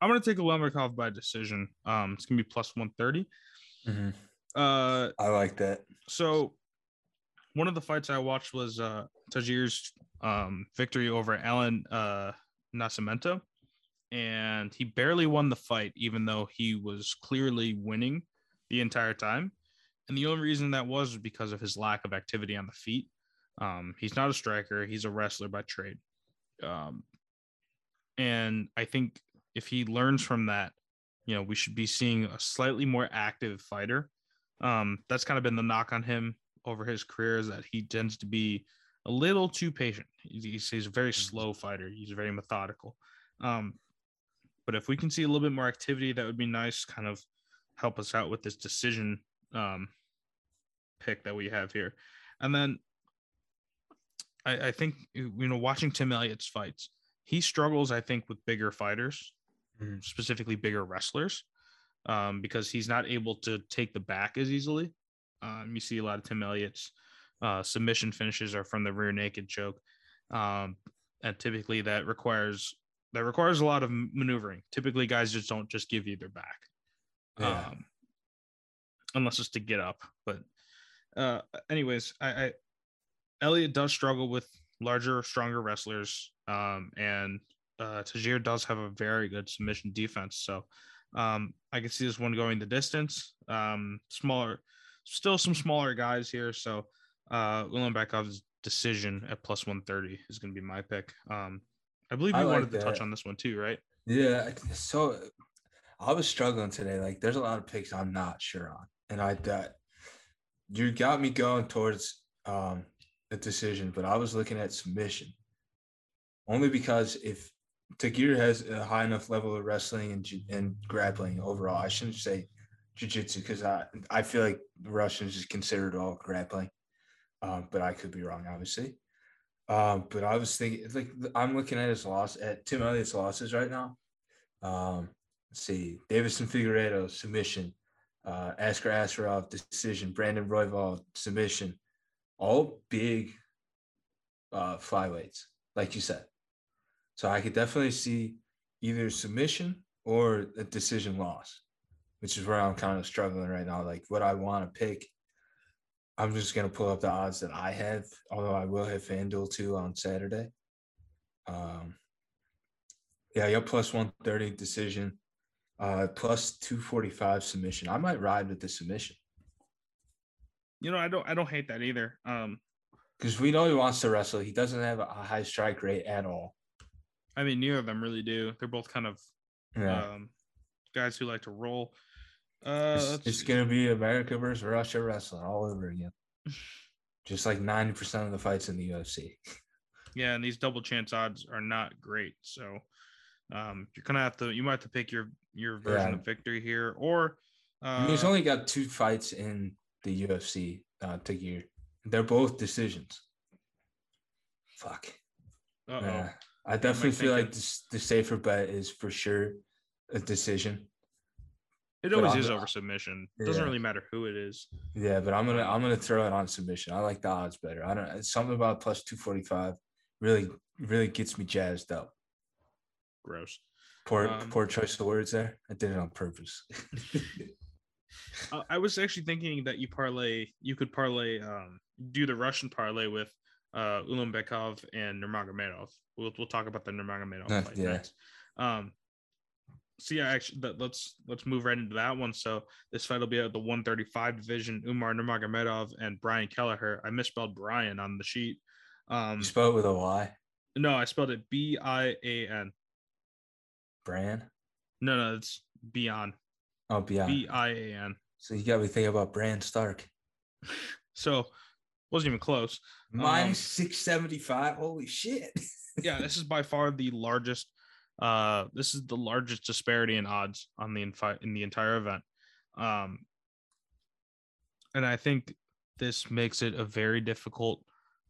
I'm gonna take Ulanbekov by decision. Um, it's gonna be plus 130. Uh, I like that. so one of the fights I watched was uh Tagir's um victory over Allan uh Nascimento, and he barely won the fight, even though he was clearly winning the entire time. And the only reason that was because of his lack of activity on the feet. Um, he's not a striker; he's a wrestler by trade. Um, and I think if he learns from that, you know, we should be seeing a slightly more active fighter. Um, that's kind of been the knock on him over his career is that he tends to be a little too patient. He's, he's, a very slow fighter. He's very methodical. Um, but if we can see a little bit more activity, that would be nice. Kind of help us out with this decision um, pick that we have here. And then I, I think you know, watching Tim Elliott's fights, he struggles. I think with bigger fighters, Mhm. specifically bigger wrestlers, um, because he's not able to take the back as easily. Um, you see a lot of Tim Elliott's uh, submission finishes are from the rear naked choke, um, and typically that requires that requires a lot of maneuvering. Typically, guys just don't just give you their back, yeah. um, unless it's to get up. But uh, anyways, I, I Elliott does struggle with larger, stronger wrestlers, um, and uh, Tagir does have a very good submission defense. So um, I can see this one going the distance. Um, smaller, still some smaller guys here. So uh, Ulanbekov's decision at plus 130 is going to be my pick. Um, I believe you I wanted to touch on this one too, right? Yeah. So I was struggling today. Like, there's a lot of picks I'm not sure on, and I that you got me going towards um, a decision, but I was looking at submission. Only because if Tagir has a high enough level of wrestling and, and grappling overall, I shouldn't say jiu-jitsu because I, I feel like the Russians is considered all grappling, um, but I could be wrong, obviously. Um, but I was thinking, like, I'm looking at his loss at Tim Elliott's losses right now. Um, let's see, Deiveson Figueiredo submission, uh, Askar Askarov decision, Brandon Royval submission, all big uh, flyweights, like you said. So I could definitely see either submission or a decision loss, which is where I'm kind of struggling right now. Like what I want to pick, I'm just gonna pull up the odds that I have, although I will have FanDuel too on Saturday. Um, yeah, you're plus 130 decision, uh, plus 245 submission. I might ride with the submission. You know, I don't I don't hate that either. Um because we know he wants to wrestle. He doesn't have a high strike rate at all. I mean, neither of them really do. They're both kind of yeah. um, guys who like to roll. Uh, it's, it's gonna be America versus Russia wrestling all over again. Just like ninety percent of the fights in the UFC. Yeah, and these double chance odds are not great. So um, you're gonna have to you might have to pick your your version yeah. of victory here, or uh, I mean, he's only got two fights in the UFC uh, to year. They're both decisions. Fuck. Yeah. I definitely feel like the, the safer bet is for sure a decision. It always is over submission. It doesn't really matter who it is. Yeah, but I'm gonna I'm gonna throw it on submission. I like the odds better. I don't something about plus two forty five really really gets me jazzed up. Gross. Poor um, poor choice of words there. I did it on purpose. I was actually thinking that you parlay you could parlay um do the Russian parlay with uh Ulanbekov and Nurmagomedov. We'll we'll talk about the Nurmagomedov uh, fight yeah. next. Um, so yeah, actually, that, let's let's move right into that one. So this fight will be at the 135 division. Umar Nurmagomedov and Brian Kelleher. I misspelled Brian on the sheet. Um, you spelled it with a Y. No, I spelled it B I A N. Bran. No, no, it's Beyond. Oh, Beyond. B I A N. So you got me thinking about Bran Stark. so wasn't even close. Minus um, 675. Holy shit. yeah, this is by far the largest. Uh, this is the largest disparity in odds on the infi- in the entire event. Um, and I think this makes it a very difficult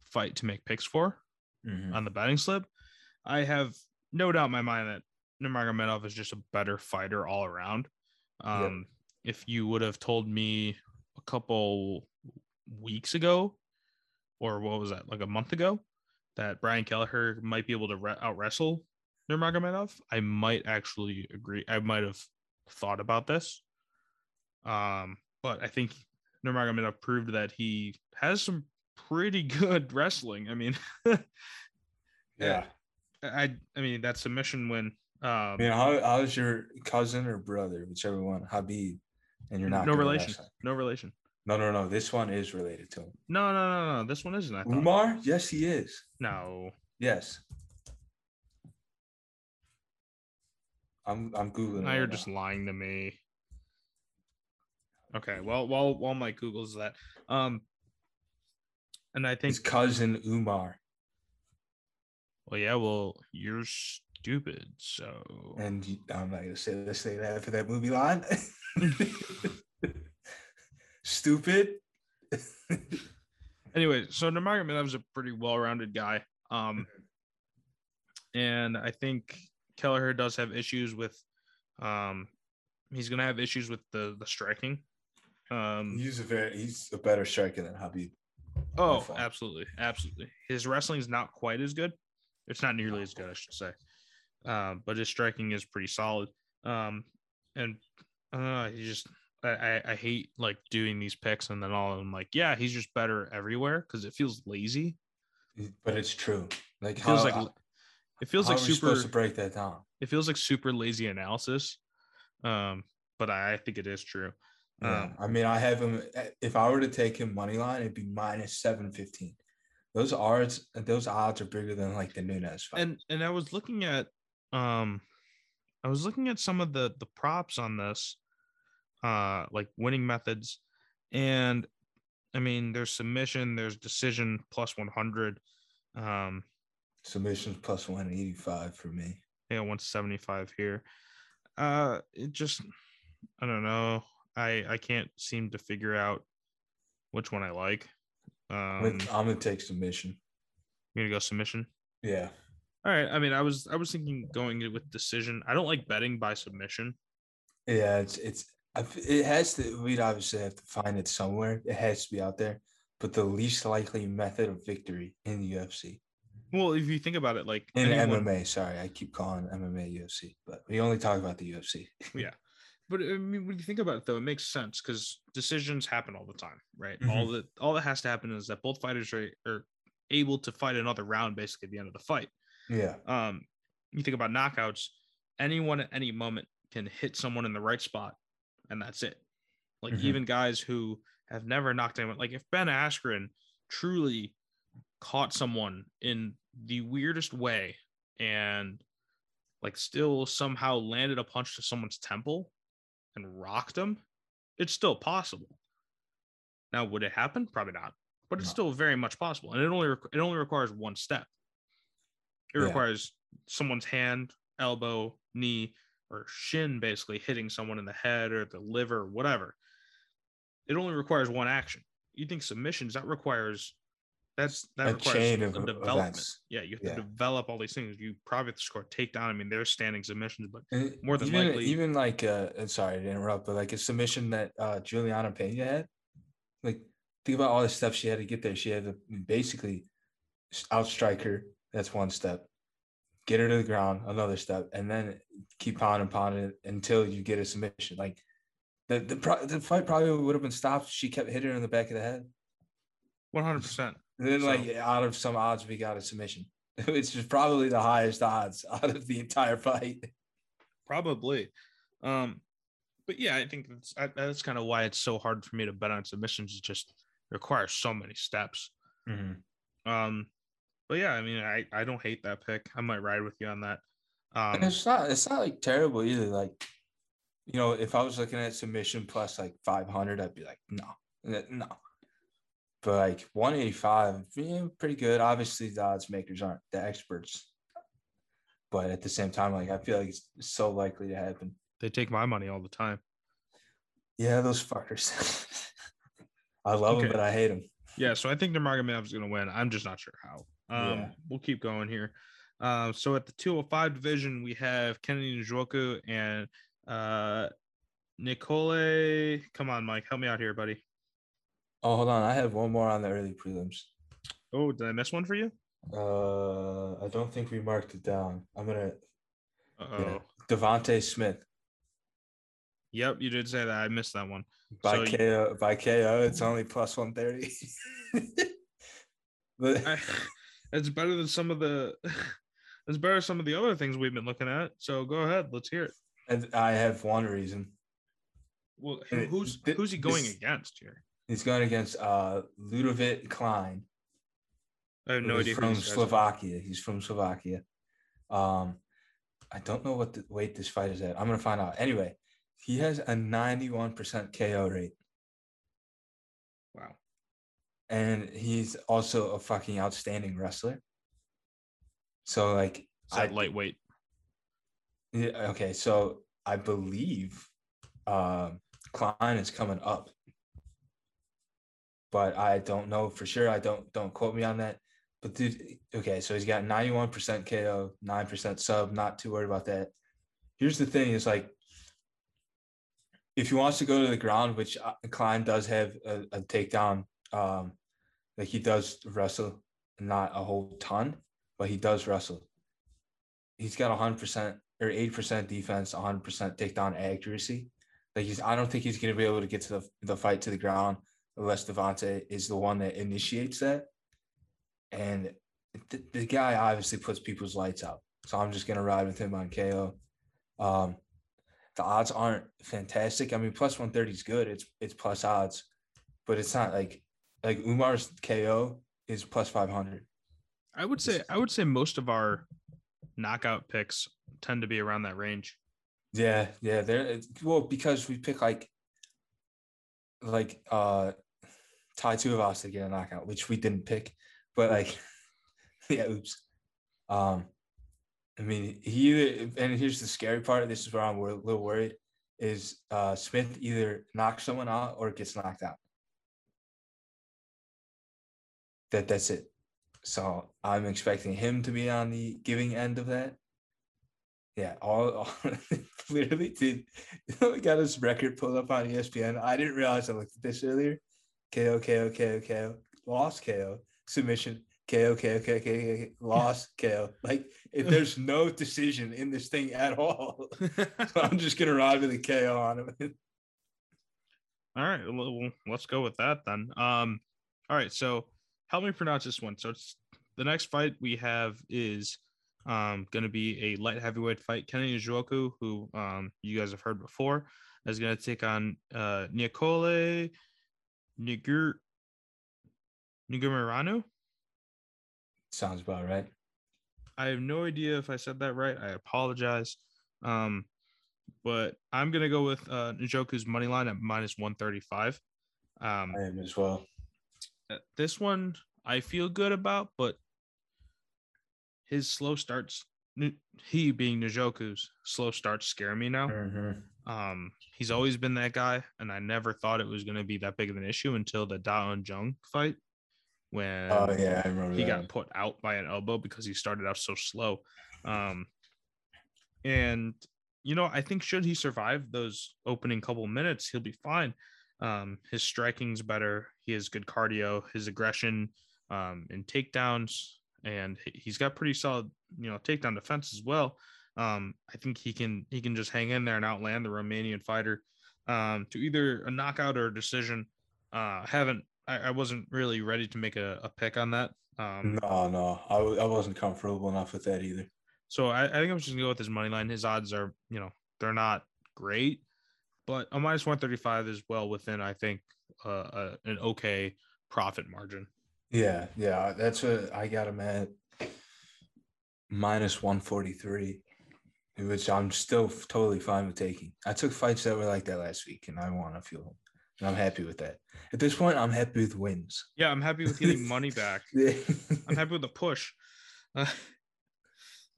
fight to make picks for mm-hmm. on the betting slip. I have no doubt in my mind that Nurmagomedov is just a better fighter all around. Um, yep. If you would have told me a couple weeks ago or what was that, like a month ago, that Brian Kelleher might be able to re- out wrestle Nurmagomedov, I might actually agree. I might have thought about this. Um, but I think Nurmagomedov proved that he has some pretty good wrestling. I mean, yeah. I I mean that submission win. Um, mean, how how's your cousin or brother, whichever one, Khabib, and you're not no relation, no relation. No, no, no. This one is related to him. No, no, no, no. This one isn't. I Umar? Yes, he is. No. Yes. I'm I'm googling. Now you're just lying to me. Okay. Well, while while Mike googles that, um, and I think his cousin Umar. Well, yeah. Well, you're stupid. So. And I'm not gonna say this thing after that movie line. stupid. anyway, so Nurmagomedov was a pretty well-rounded guy. Um, and I think Kelleher does have issues with um he's gonna have issues with the the striking. Um he's a very he's a better striker than Khabib. Oh, absolutely, absolutely. His wrestling is not quite as good. It's not nearly as good, I should say. Um, but his striking is pretty solid. Um, and uh, he just I, I hate like doing these picks and then all I'm like, yeah, he's just better everywhere because it feels lazy. But it's true. Like It feels how, like it feels like super. to break that down. It feels like super lazy analysis. Um, but I, I think it is true. Yeah. Um, I mean, I have him. eh, If I were to take him money line, it'd be minus seven fifteen. Those odds, those odds are bigger than like the Nunes fight. and and I was looking at um I was looking at some of the the props on this uh like winning methods and I mean there's submission there's decision plus 100 um Submissions plus one eighty five for me. yeah 175 here uh it just I don't know I I can't seem to figure out which one I like I'm um I'm gonna take submission. you're gonna go submission Yeah. All right I mean I was I was thinking going with decision I don't like betting by submission Yeah, it's it's it has to. We'd obviously have to find it somewhere. It has to be out there. But the least likely method of victory in the UFC Well, if you think about it, like in anyone- MMA. Sorry, I keep calling MMA UFC, but we only talk about the UFC. Yeah, but I mean, when you think about it, though, it makes sense because decisions happen all the time, right? Mm-hmm. All that all that has to happen is that both fighters are, are able to fight another round, basically at the end of the fight. Yeah, Um, you think about knockouts, anyone at any moment can hit someone in the right spot, and that's it. Like Mhm. even guys who have never knocked anyone, like if Ben Askren truly caught someone in the weirdest way and like still somehow landed a punch to someone's temple and rocked them, it's still possible. Now, would it happen? Probably not, but it's No. still very much possible, and it only it only requires one step. It Yeah. requires someone's hand, elbow, knee, or shin basically hitting someone in the head or the liver, whatever. It only requires one action. You think submissions that requires that's that A requires chain of development. events. Yeah, you have Yeah. to develop all these things. You probably have to score takedown. I mean, there's standing submissions, but And More than even, likely- even like uh, sorry to interrupt, but like a submission that uh, Julianna Peña had. Like, think about all the stuff she had to get there. She had to basically outstrike her. That's one step. Get her to the ground, another step, and then keep pounding, pounding until you get a submission. Like the the, pro- the fight probably would have been stopped. She kept hitting her in the back of the head. 100. percent And then, So- like out of some odds, we got a submission, which is probably the highest odds out of the entire fight. Probably. Um, but yeah, I think that's that's kind of why it's so hard for me to bet on submissions. It just requires so many steps. Um, but yeah, I mean, I I don't hate that pick. I might ride with you on that. Um, it's not it's not like terrible either. Like, you know, if I was looking at submission plus like 500, I'd be like, no, no. But like 185, yeah, pretty good. Obviously, the odds makers aren't the experts. But at the same time, like I feel like it's so likely to happen. they take my money all the time. Yeah, those fuckers. I love them, but I hate them. Yeah, so I think Nurmagomedov is going to win. I'm just not sure how. Um, Yeah. we'll keep going here. Um, so at the 205 division, we have Kennedy Njoku and uh, Nicole. Come on, Mike, help me out here, buddy. Oh, hold on. I have one more on the early prelims. Oh, did I miss one for you? Uh, I don't think we marked it down. I'm gonna Uh Oh, Devonte Smith. yep, you did say that. I missed that one. By So you- KO, by KO, it's only plus one thirty. but I, it's better than some of the. It's better than some of the other things we've been looking at. So go ahead, let's hear it. and I have one reason. Well, who- who's who's he going this- against here? He's going against uh Ludovit Klein. I have no idea. From these guys are. Slovakia. He's from Slovakia. Um, I don't know what the weight this fight is at. I'm gonna find out. Anyway, he has a 91% KO rate, Wow. And he's also a fucking outstanding wrestler. So like, I- lightweight? Yeah, okay, so I believe um Klein is coming up. But I don't know for sure. I don't don't quote me on that. But dude, okay, so he's got 91% KO, 9% sub, not too worried about that. Here's the thing is like if he wants to go to the ground, which uh, Klein does have a, a takedown um Like he does wrestle, not a whole ton, but he does wrestle. He's got hundred percent or eight percent defense, hundred percent takedown accuracy. Like he's, I don't think he's going to be able to get to the, the fight to the ground unless Devonte is the one that initiates that. And the, the guy obviously puts people's lights out. So I'm just going to ride with him on KO. Um, the odds aren't fantastic. I mean, plus 130 is good. It's it's plus odds, but it's not like like Umar's KO is plus 500. I would say I would say most of our knockout picks tend to be around that range. Yeah, yeah. There well, because we pick like like uh Tai Tuivasa to get a knockout, which we didn't pick, but like yeah, oops. Um I mean, he either, and here's the scary part. This is where I'm a little worried. Is uh, Smith either knocks someone out or gets knocked out? That that's it. So I'm expecting him to be on the giving end of that. Yeah, all, all literally know, we got his record pulled up on ESPN. I didn't realize I looked at this earlier. KO, KO, KO, KO, lost KO, submission, KO, KO, KO, KO, lost KO. Like if there's no decision in this thing at all, so I'm just gonna ride with a KO on him. all right, well, let's go with that then. Um, all right, so help me pronounce this one. So it's the next fight we have is um going to be a light heavyweight fight. Kenny Njoku, who um you guys have heard before, is going to take on uh Nicole Nigur Nigumiranu. Sounds about right. I have no idea if I said that right. I apologize. Um, but I'm gonna go with uh Njoku's money line at minus 135. Um, I am as well. This one I feel good about, but his slow starts, he being Njoku's slow starts scare me now. Mhm. Um, he's always been that guy, and I never thought it was going to be that big of an issue until the Da Un Jung fight, when Oh yeah, I remember he that. got put out by an elbow because he started out so slow. Um, and you know, I think should he survive those opening couple minutes, he'll be fine. Um, his striking's better. He has good cardio. His aggression um, and takedowns, and he- he's got pretty solid, you know, takedown defense as well. Um, I think he can he can just hang in there and outland the Romanian fighter um, to either a knockout or a decision. Uh, haven't I, I wasn't really ready to make a, a pick on that. Um, No, no, I, w- I wasn't comfortable enough with that either. so I, I think I'm just gonna go with his money line. His odds are, you know, they're not great, but a minus 135 is well within, I think, uh, uh, an okay profit margin. Yeah, yeah, that's what I got him at minus 143, which I'm still totally fine with taking. I took fights that were like that last week, and I want to feel them, and I'm happy with that. At this point, I'm happy with wins. Yeah, I'm happy with getting money back. Yeah. I'm happy with the push. Uh,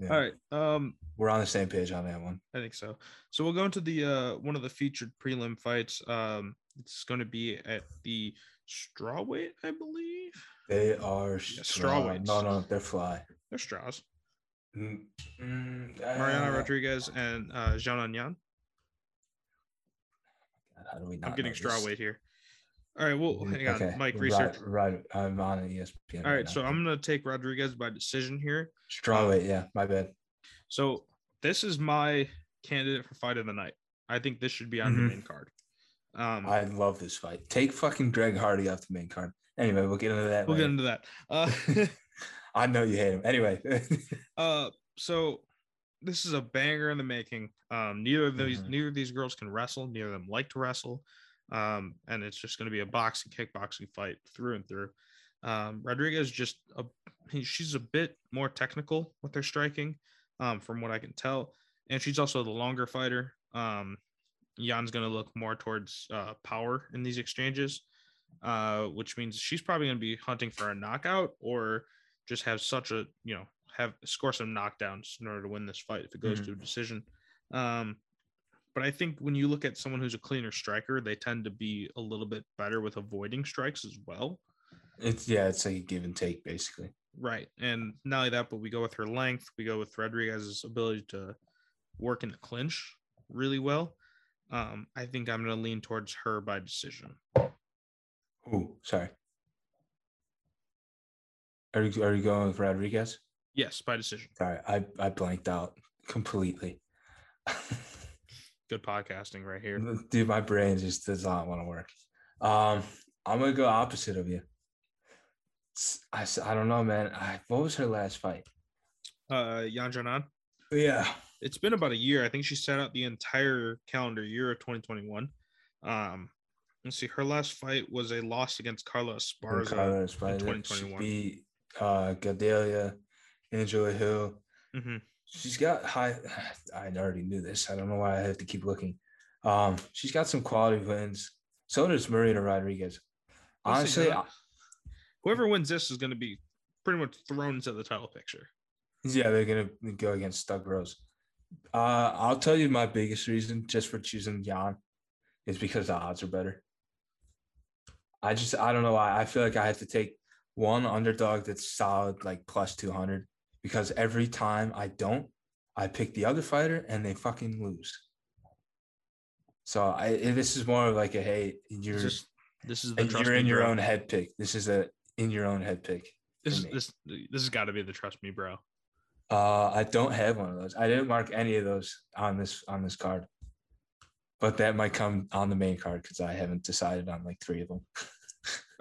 Yeah, all right. Um, we're on the same page on that one. I think so. So we'll go into the uh one of the featured prelim fights. Um, it's going to be at the strawweight, I believe. They are Yeah, straw. strawweights. No, no, they're fly. They're straws. Mm, mm, Marina uh, Rodriguez and uh, Jean Anyan. How do we not I'm getting know straw weight here. All right. Well, hang on, Okay, Mike. Research. Right, I'm on ESPN. All right. now. So I'm gonna take Rodriguez by decision here. straw weight. Yeah, my bad. So this is my candidate for fight of the night. I think this should be on the Mhm. main card. Um, I love this fight. Take fucking Greg Hardy off the main card. Anyway, we'll get into that. we'll get into that. Uh, I know you hate him. Anyway, uh, so this is a banger in the making. Um, neither of these, Mhm. neither of these girls can wrestle. Neither of them like to wrestle. Um, and it's just going to be a boxing, kickboxing fight through and through. Um, Rodriguez just a, he, she's a bit more technical with her striking, um, from what I can tell, and she's also the longer fighter. Um, Yan's going to look more towards uh, power in these exchanges, uh, which means she's probably going to be hunting for a knockout or just have such a you know have score some knockdowns in order to win this fight if it goes Mhm. to a decision. Um, but I think when you look at someone who's a cleaner striker, they tend to be a little bit better with avoiding strikes as well. it's yeah, it's like a give and take basically. Right. And not only that, but we go with her length. We go with Rodriguez's ability to work in the clinch really well. Um, I think I'm going to lean towards her by decision. Ooh, sorry. Are you are you going with Rodriguez? Yes, by decision. Sorry, I I blanked out completely. Good podcasting right here. Dude, my brain just does not want to work. Um, I'm gonna go opposite of you. I, I don't know, man. I, what was her last fight? Uh, Yan. Yeah, it's been about a year. I think she sat out the entire calendar year of 2021. Um, let's see. Her last fight was a loss against Carla Esparza Carla Esparza. in 2021. She beat uh, Gadelha, Angela Hill. Mm-hmm. She's got high. I already knew this. I don't know why I have to keep looking. Um, she's got some quality wins. So does Marina Rodriguez. Honestly, I, whoever wins this is going to be pretty much thrown into the title picture. Yeah, they're gonna go against Thug Rose. Uh, I'll tell you my biggest reason just for choosing Yan is because the odds are better. I just I don't know why I feel like I have to take one underdog that's solid like plus two hundred because every time I don't, I pick the other fighter and they fucking lose. So I this is more of like a hey you're this, this is the you're in your own head pick. This is a in your own head pick. This this this has got to be the trust me, bro. Uh, I don't have one of those. I didn't mark any of those on this on this card, but that might come on the main card because I haven't decided on like three of them.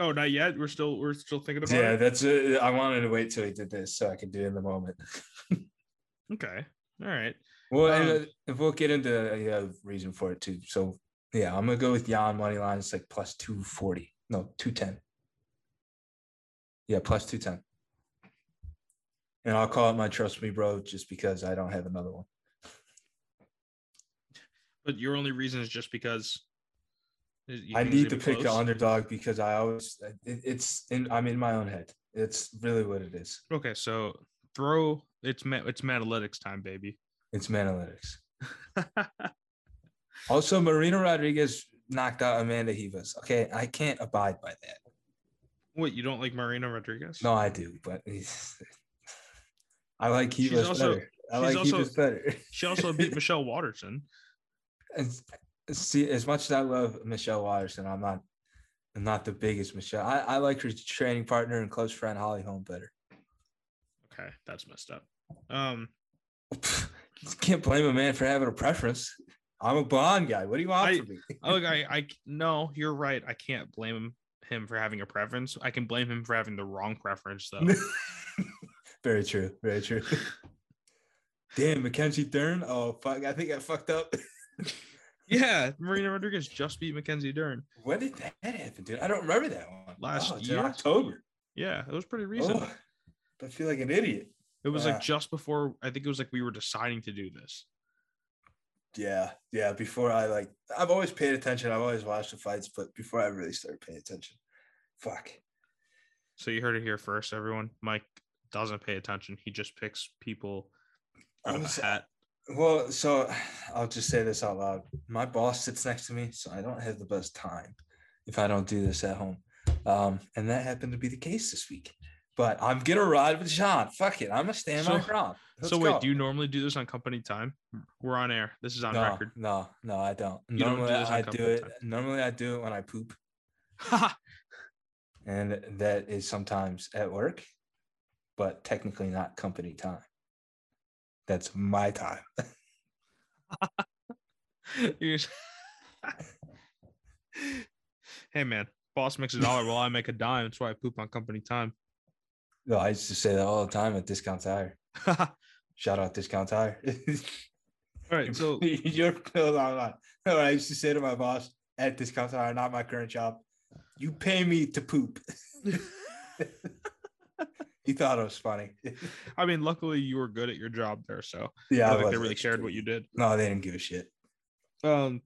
oh, not yet. We're still we're still thinking about. Yeah, it? that's. A, I wanted to wait till he did this so I could do it in the moment. okay. All right. Well, um, if we'll get into uh, the reason for it too. So yeah, I'm gonna go with Yan money line. It's like plus two forty. No, two ten. Yeah, plus two ten. And I'll call it my trust me, bro, just because I don't have another one. But your only reason is just because I need to pick close? the underdog because I always it, it's in I'm in my own head. It's really what it is. Okay, so throw it's it's Manalytics time, baby. It's Manalytics. also, Marina Rodriguez knocked out Amanda Ribas. Okay, I can't abide by that. What you don't like Marina Rodriguez? No, I do, but I like Ribas also, better. I like also, Ribas better. she also beat Michelle Waterson. See, as much as I love Michelle Waterson, I'm not I'm not the biggest Michelle. I, I like her training partner and close friend Holly Holm better. Okay, that's messed up. Um can't blame a man for having a preference. I'm a blonde guy. What do you want I, from me? look, I, I no, you're right. I can't blame him him for having a preference. I can blame him for having the wrong preference though. Very true. Very true. Damn, Mackenzie Dern. Oh fuck! I think I fucked up. Yeah, Marina Rodriguez just beat Mackenzie Dern. When did that happen, dude? I don't remember that one. Last oh, year, October. Yeah, it was pretty recent. Oh, I feel like an idiot. It was yeah. like uh, just before. I think it was like we were deciding to do this. Yeah, yeah. Before I like, I've always paid attention. I've always watched the fights, but before I really started paying attention, fuck. So you heard it here first, everyone. Mike doesn't pay attention. He just picks people out of a hat. Well, so I'll just say this out loud. My boss sits next to me, so I don't have the best time if I don't do this at home. Um, and that happened to be the case this week. But I'm gonna ride with John. Fuck it. I'm gonna stand so, my ground. Let's so wait, go. do you normally do this on company time? We're on air. This is on no, record. No, no, I don't. You normally don't do I do it. Time. Normally I do it when I poop. and that is sometimes at work but technically not company time. That's my time. hey man, boss makes a dollar while I make a dime. That's why I poop on company time. No, I used to say that all the time at Discount Tire. Shout out Discount Tire. all right, so you're on, hold on. I used to say to my boss at Discount Tire, not my current job, you pay me to poop. He thought it was funny. I mean, luckily you were good at your job there, so yeah, I think they really shared what you did. No, they didn't give a shit. Um,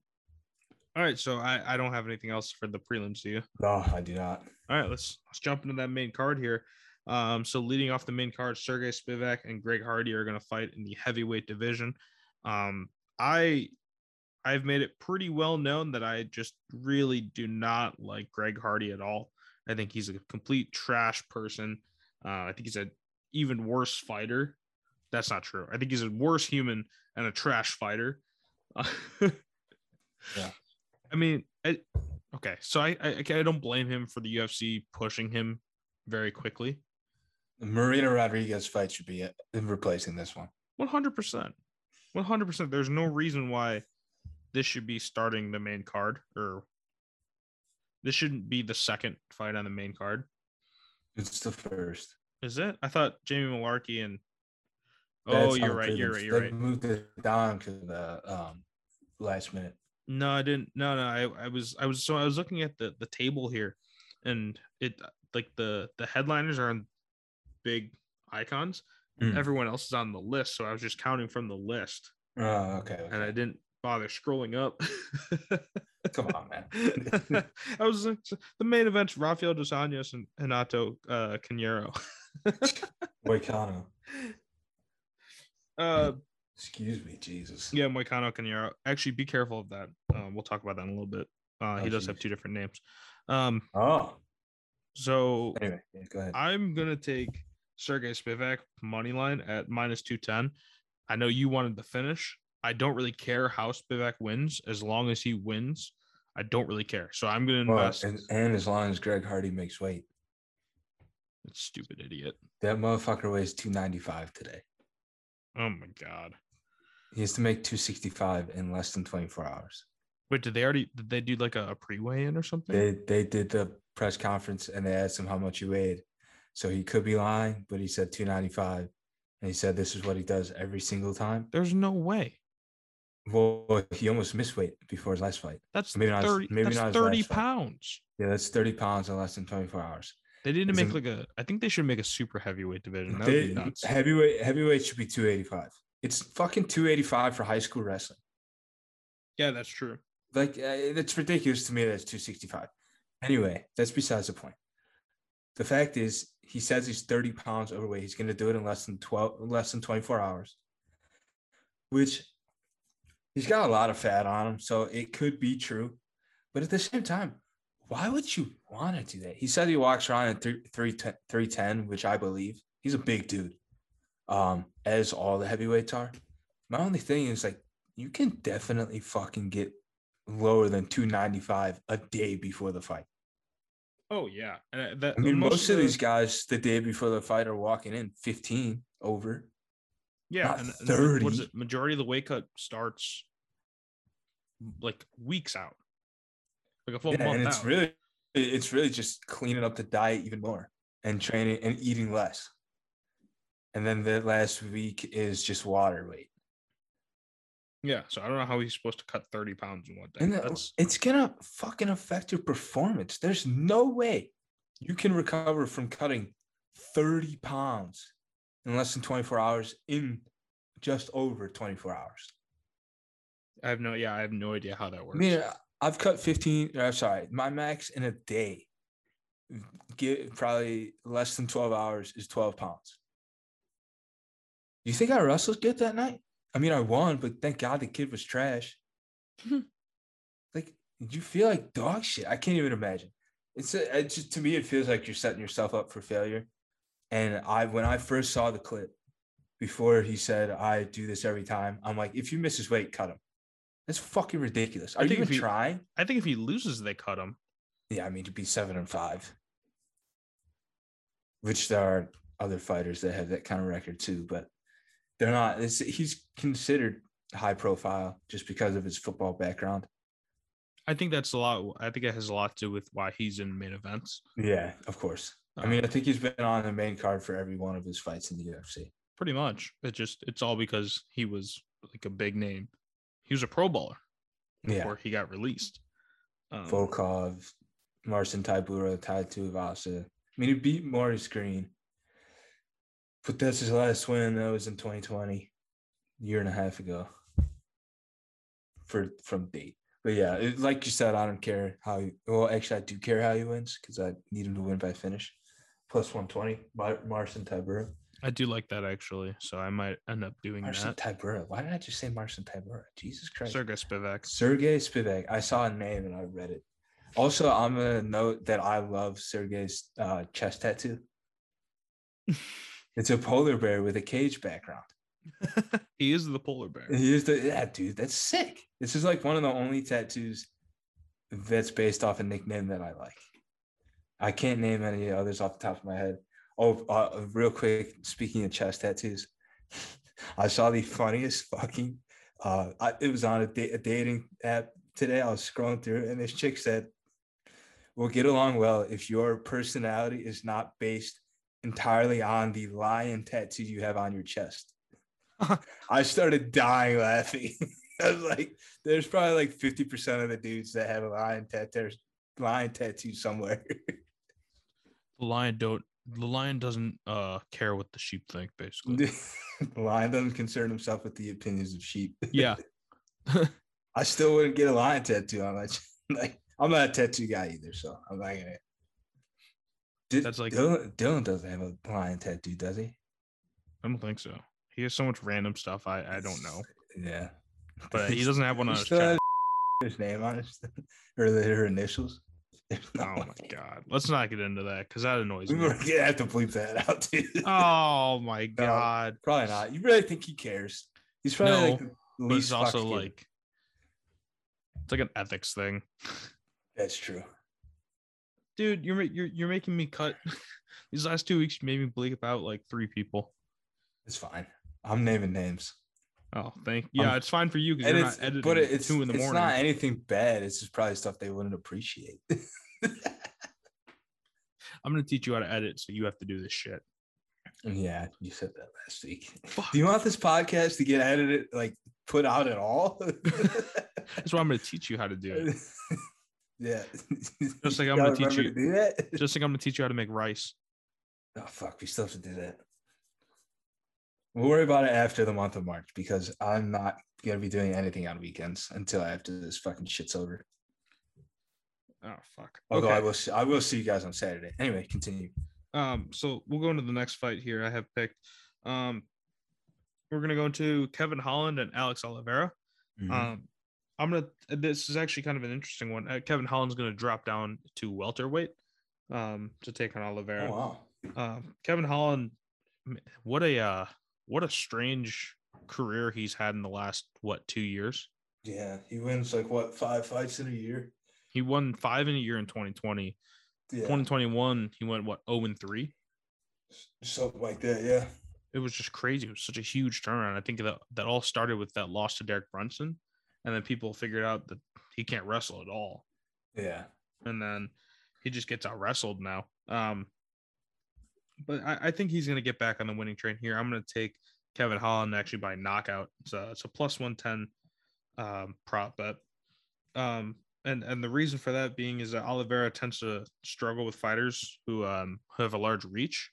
all right, so I I don't have anything else for the prelims, do you? No, I do not. All right, let's let's jump into that main card here. Um, so leading off the main card, Sergey Spivak and Greg Hardy are going to fight in the heavyweight division. Um, I I've made it pretty well known that I just really do not like Greg Hardy at all. I think he's a complete trash person. Uh, I think he's an even worse fighter. That's not true. I think he's a worse human and a trash fighter. yeah. I mean, I, okay. So I, I I don't blame him for the UFC pushing him very quickly. Marina Rodriguez fight should be it, replacing this one. One hundred percent. One hundred percent. There's no reason why this should be starting the main card, or this shouldn't be the second fight on the main card. It's the first. Is it? I thought Jamie Mullarkey and. That's Oh, you're right. You're right. You're they right. moved it down to the um, last minute. No, I didn't. No, no. I, I was I was so I was looking at the the table here, and it like the the headliners are on big icons. Mm. Everyone else is on the list, so I was just counting from the list, Oh, okay. and I didn't bother scrolling up. Come on, man. I was like, the main event: Rafael dos Anjos and Hanato uh, Carneiro. Moicano. uh, Excuse me, Jesus. yeah, Moicano Carneiro. Actually, be careful of that. Uh, we'll talk about that in a little bit. Uh, he Oh, does have two different names. Um, Oh, so anyway, yeah, go ahead. I'm gonna take Sergey Spivak money line at minus two ten. I know you wanted the finish. I don't really care how Spivak wins as long as he wins. I don't really care. So I'm gonna Well, invest. and, and as long as Greg Hardy makes weight, That Stupid idiot. that motherfucker weighs 295 today. Oh my god. He has to make 265 in less than 24 hours. Wait, did they already did they do like a, a pre-weigh in or something? They they did the press conference and they asked him how much he weighed. So he could be lying, but he said 295. And he said this is what he does every single time. There's no way. Well, he almost missed weight before his last fight. That's Maybe not 30, maybe that's not 30 last fight. pounds. Yeah, that's 30 pounds in less than 24 hours. They need to make like a I think they should make a super heavyweight division. That would They- be nuts. heavyweight heavyweight should be 285. It's fucking 285 for high school wrestling. Yeah, that's true. Like uh, that's ridiculous to me. That's 265. Anyway, that's besides the point. The fact is, he says he's 30 pounds overweight. He's going to do it in less than 12, less than 24 hours, which he's got a lot of fat on him, so it could be true. But at the same time, why would you want to do that? He said he walks around at 3, 310, which I believe. He's a big dude, um, as all the heavyweights are. My only thing is like you can definitely fucking get lower than 295 a day before the fight. Oh yeah. And uh, that I mean, most, of the- these guys the day before the fight are walking in 15 over. Yeah, and, and the- what is it? Majority of the weight cut starts like weeks out, like a full Yeah, month and it's out. really it's really just cleaning up the diet even more and training and eating less. And then the last week is just water weight. yeah. So I don't know how he's supposed to cut thirty pounds in one day. And That's it's gonna fucking affect your performance. There's no way you can recover from cutting 30 pounds in less than 24 hours in just over 24 hours. I have no. Yeah, I have no idea how that works. I mean, uh, I've cut 15, uh, sorry, my max in a day, get probably less than 12 hours is 12 pounds. You think I wrestled good that night? I mean, I won, but thank God the kid was trash. like, did you feel like dog shit? I can't even imagine. It's, a, it just to me, it feels like you're setting yourself up for failure. And I, when I first saw the clip, before he said I do this every time, I'm like, if you miss his weight, cut him. That's fucking ridiculous. I Are you think even if he- trying? I think if he loses, they cut him. Yeah, I mean to be seven and five. Which there are other fighters that have that kind of record too, but they're not. It's, he's considered high profile just because of his football background. I think that's a lot. I think it has a lot to do with why he's in main events. Yeah, of course. I Um, mean, I think he's been on the main card for every one of his fights in the UFC. pretty much. It just it's all because he was like a big name. He was a Pro Bowler Yeah, before he got released. Um, Volkov, Marcin Tybura, Tai Tuivasa. I mean, he beat Maurice Greene, but that's his last win. That was in 2020, a year and a half ago. For from date, but yeah, it, like you said, I don't care how. He, well, actually, I do care how he wins because I need him to win by finish. Plus 120, Mar- Marcin Tybura. I do like that actually, so I might end up doing Marcin that. Tybura. Why did I just say Marcin Tybura? Jesus Christ. Sergey Spivak. Sergey Spivak. I saw a name and I read it. Also, I'm gonna note that I love Sergey's uh, chest tattoo. it's a polar bear with a cage background. he is the polar bear. He is the yeah, dude. That's sick. This is like one of the only tattoos that's based off a nickname that I like. I can't name any others off the top of my head. Oh, uh, real quick. Speaking of chest tattoos, I saw the funniest fucking. Uh, I, it was on a, da- a dating app today. I was scrolling through, and this chick said, "We'll get along well if your personality is not based entirely on the lion tattoo you have on your chest." I started dying laughing. I was like, "There's probably like fifty percent of the dudes that have a lion tattoo, lion tattoo somewhere." The lion don't. The lion doesn't uh care what the sheep think. Basically, the lion doesn't concern himself with the opinions of sheep. yeah. I still wouldn't get a lion tattoo on my. Like, I'm not a tattoo guy either, so I'm not gonna. Did, That's like- Dylan, Dylan doesn't have a lion tattoo, does he? I don't think so. He has so much random stuff. I I don't know, Yeah, but he doesn't have one on his his name on it, or the, her initials. Oh my god. Let's not get into that because that annoys We me. were gonna have to bleep that out too. Oh my god. Probably not. You really think he cares? He's probably like No, the But it's least also fucked kid. like it's like an ethics thing. That's true. Dude, you're you're you're making me cut these last two weeks you made me bleep out like three people. It's fine. I'm naming names. Oh, thank you. yeah, Um, it's fine for you because And you're it's not editing but it's two in the it's morning. It's not anything bad. It's just probably stuff they wouldn't appreciate. I'm gonna teach you how to edit, so you have to do this shit. yeah, you said that last week. Fuck. Do you want this podcast to get edited, like put out at all? That's what I'm gonna teach you how to do it. yeah. Just like I'm gonna teach you- to do that. Just like I'm gonna teach you how to make rice. Oh fuck, we still have to do that. We'll worry about it after the month of March because I'm not gonna be doing anything on weekends until after this fucking shit's over. Oh fuck. Although I Okay. will, see, I will see you guys on Saturday. Anyway, continue. Um, so we'll go into the next fight here. I have picked. Um, we're gonna go into Kevin Holland and Alex Oliveira. Mhm. Um, I'm gonna. This is actually kind of an interesting one. Uh, Kevin Holland's gonna drop down to welterweight, um, to take on Oliveira. oh wow. Um, Kevin Holland, what a uh, what a strange career he's had in the last what two years. Yeah, he wins like what five fights in a year. He won five in a year in 2020. Yeah, 2021, he went what 0 and three. something like that. Yeah. It was just crazy. It was such a huge turnaround. I think that that all started with that loss to Derek Brunson, and then people figured out that he can't wrestle at all. Yeah. and then he just gets out wrestled now. Um, but I, I think he's going to get back on the winning train here. I'm going to take Kevin Holland actually by knockout. It's a, it's a plus 110 um, prop bet. Um, and, and the reason for that being is that Oliveira tends to struggle with fighters who um, have a large reach.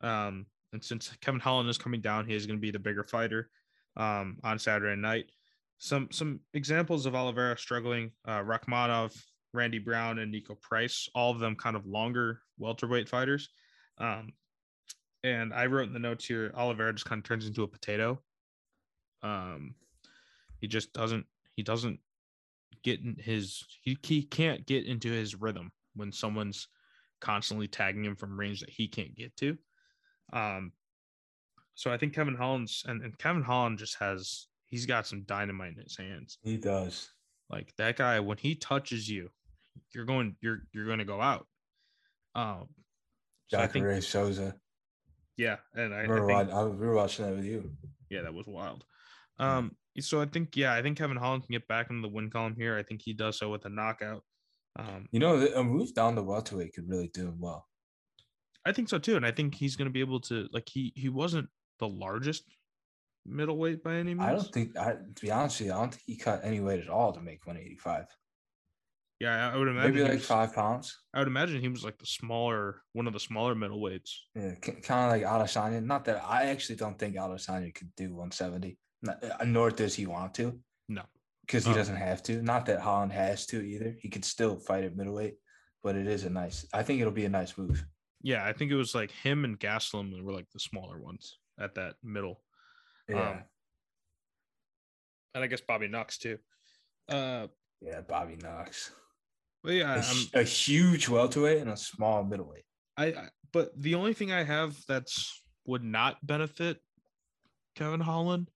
Um, and since Kevin Holland is coming down, he is going to be the bigger fighter um, on Saturday night. Some some examples of Oliveira struggling: uh, Rakhmonov, Randy Brown, and Niko Price. All of them kind of longer welterweight fighters. Um, and I wrote in the notes here, Oliveira just kind of turns into a potato. Um, he just doesn't. He doesn't get in his. He he can't get into his rhythm when someone's constantly tagging him from range that he can't get to. Um, so I think Kevin Holland's and, and Kevin Holland just has he's got some dynamite in his hands. He does. Like that guy, when he touches you, you're going you're you're going to go out. Um, so Jacare Souza. yeah, and I, I think, I, we were watching that with you. yeah, that was wild. Um, so I think yeah, I think Kevin Holland can get back into the win column here. I think he does so with a knockout. Um, You know, a move down the welterweight could really do him well. I think so too, and I think he's going to be able to like he he wasn't the largest middleweight by any means. I don't think, I, to be honest with you, I don't think he cut any weight at all to make 185. Yeah, I would imagine. Maybe like was- five pounds. I would imagine he was like the smaller, one of the smaller middleweights. Yeah, kind of like Adesanya. Not that I actually don't think Adesanya could do 170, Not- uh, nor does he want to, No, because he Oh. doesn't have to. Not that Holland has to either. He could still fight at middleweight, but it is a nice. I think it'll be a nice move. yeah, I think it was like him and Gastelum were like the smaller ones at that middle, Yeah, Um, and I guess Bobby Knox too. Uh, yeah. Bobby Knox, yeah, a, I'm, a huge welterweight and a small middleweight. I, I but the only thing I have that's would not benefit Kevin Holland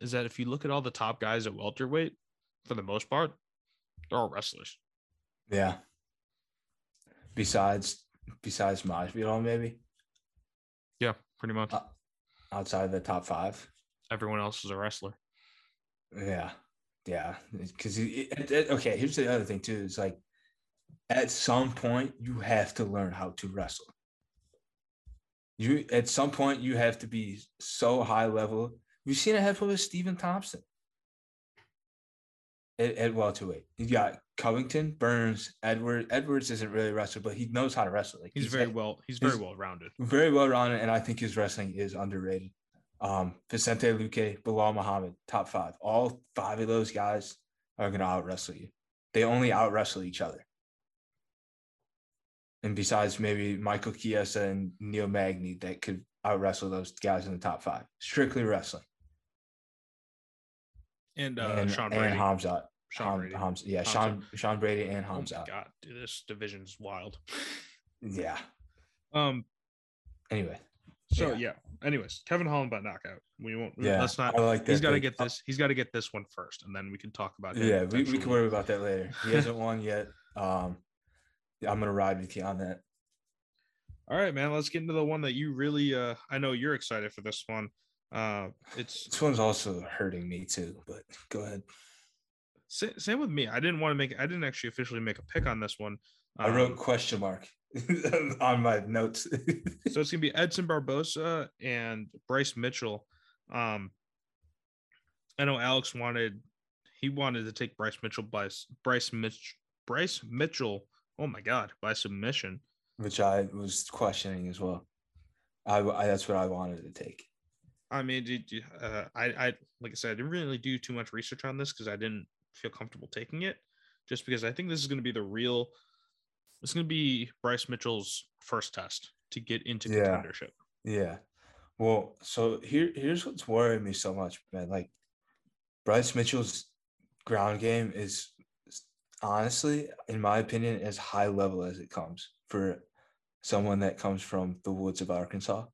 is that if you look at all the top guys at welterweight, for the most part, they're all wrestlers. Yeah. Besides, besides Masvidal, maybe. Yeah, pretty much. Uh, outside of the top five. Everyone else is a wrestler. Yeah, yeah. Because okay, here's the other thing too. It's like at some point you have to learn how to wrestle. You at some point you have to be so high level. We've seen it happen with Stephen Thompson at, at welterweight. You got Covington, Burns, Edward. Edwards isn't really a wrestler, but he knows how to wrestle. Like he's, he's very like, well. He's very well rounded. Very well rounded, and I think his wrestling is underrated. Um, Vicente Luque, Belal Muhammad, top five. All five of those guys are going to out wrestle you. They only out wrestle each other. And besides maybe Michael Chiesa and Neil Magny that could out wrestle those guys in the top five, strictly wrestling. And, uh, and Sean Brady. And Hamzat. Sean Brady. Hamza, yeah. Sean Sean Brady and Hamza. Oh god, dude, this division's wild. Yeah. Um. Anyway. So yeah. yeah. Anyways, Kevin Holland by knockout. We won't. Yeah. Let's not. I like that. He's got to get this. He's got to get this one first, and then we can talk about. Yeah, we, we can worry about that later. He hasn't won yet. Um, I'm gonna ride with you on that. All right, man. Let's get into the one that you really. Uh, I know you're excited for this one. Uh, it's this one's also hurting me too. But go ahead. Same with me. I didn't want to make. I didn't actually officially make a pick on this one. Um, I wrote question mark on my notes. so it's gonna be Edson Barboza and Bryce Mitchell. Um, I know Alex wanted. He wanted to take Bryce Mitchell by Bryce Mitch Bryce Mitchell Oh my god, by submission. Which I was questioning as well. I, I that's what I wanted to take. I mean, did you, uh, I, I like I said, I didn't really do too much research on this because I didn't feel comfortable taking it, just because I think this is going to be the real. It's going to be Bryce Mitchell's first test to get into yeah. contendership. Yeah. Well, so here here's what's worrying me so much, man. Like Bryce Mitchell's ground game is honestly, in my opinion, as high level as it comes for someone that comes from the woods of Arkansas,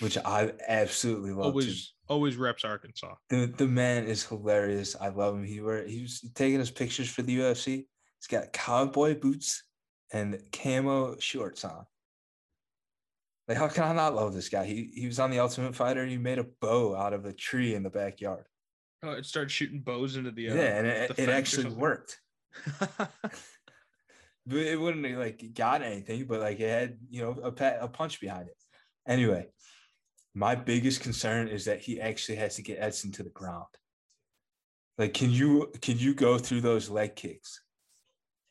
which I absolutely love. Always, to. always reps Arkansas. The the man is hilarious. I love him. He were he was taking his pictures for the UFC. He's got cowboy boots and camo shorts on. Like, how can I not love this guy? He he was on the Ultimate Fighter. He made a bow out of a tree in the backyard. Oh, it started shooting bows into the uh, yeah, and it, it actually worked. but it wouldn't like got anything, but like it had you know a pat, a punch behind it. Anyway, my biggest concern is that he actually has to get Edson to the ground. Like, can you can you go through those leg kicks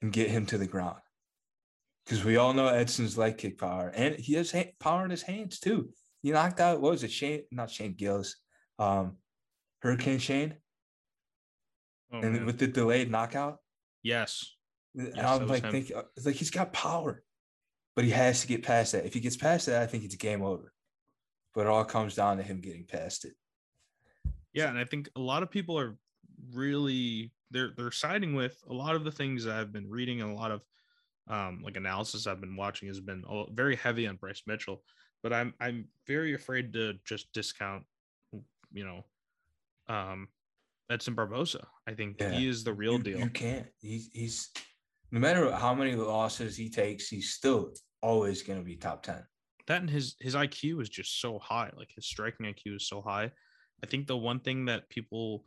and get him to the ground? Because we all know Edson's leg kick power, and he has power in his hands too. He knocked out what was it? Shane, not Shane Gillis. Um, Hurricane Shane. Oh, and man. with the delayed knockout. Yes. And yes, I'm like thinking, it's like he's got power, but he has to get past that. If he gets past that, I think it's game over. But it all comes down to him getting past it. Yeah, and I think a lot of people are really they're they're siding with a lot of the things that I've been reading and a lot of um, like analysis I've been watching has been very heavy on Bryce Mitchell. But I'm I'm very afraid to just discount, you know, um, Edson Barboza. I think yeah. he is the real you, deal. You can't. He's he's no matter how many losses he takes, he's still always going to be top ten. That and his his IQ is just so high. Like his striking IQ is so high. I think the one thing that people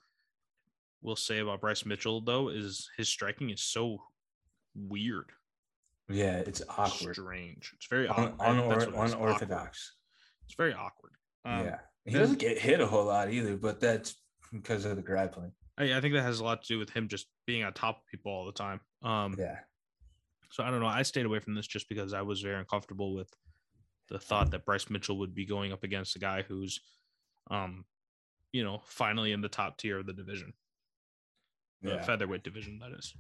will say about Bryce Mitchell though is his striking is so weird. Yeah, it's awkward. Strange. It's very Un- unor- unorthodox. Awkward. It's very awkward. Um, yeah, he doesn't get hit a whole lot either, but that's because of the grappling. I, I think that has a lot to do with him just being on top of people all the time. Um, yeah. So I don't know. I stayed away from this just because I was very uncomfortable with the thought that Bryce Mitchell would be going up against a guy who's, um, you know, finally in the top tier of the division, yeah. featherweight division. That is.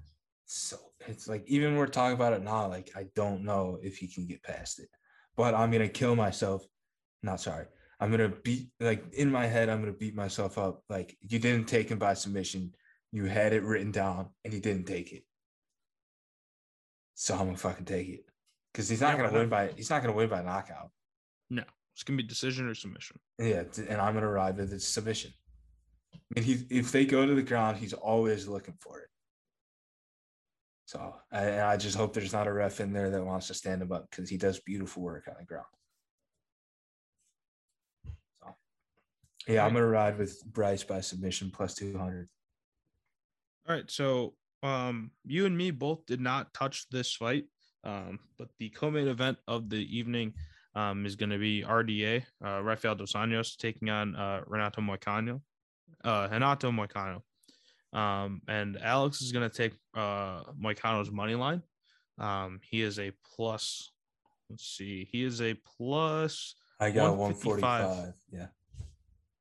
So it's like even we're talking about it now. Like I don't know if he can get past it, but I'm gonna kill myself. Not sorry. I'm gonna beat like in my head, I'm gonna beat myself up. Like you didn't take him by submission. You had it written down and he didn't take it. So I'm gonna fucking take it. Because he's not yeah, gonna win by he's not gonna win by knockout. No, it's gonna be decision or submission. Yeah, and I'm gonna ride with the submission. I mean, he if they go to the ground, he's always looking for it. So I, I just hope there's not a ref in there that wants to stand him up because he does beautiful work on the ground. Yeah, I'm gonna ride with Bryce by submission plus two hundred. All right, so um, you and me both did not touch this fight, um, but the co-main event of the evening um, is going to be RDA, uh, Rafael dos Anjos taking on uh, Renato Moicano, uh, Renato Moicano. Um, and Alex is going to take uh, Moicano's money line. Um, he is a plus. Let's see. He is a plus. I got one 155. Yeah.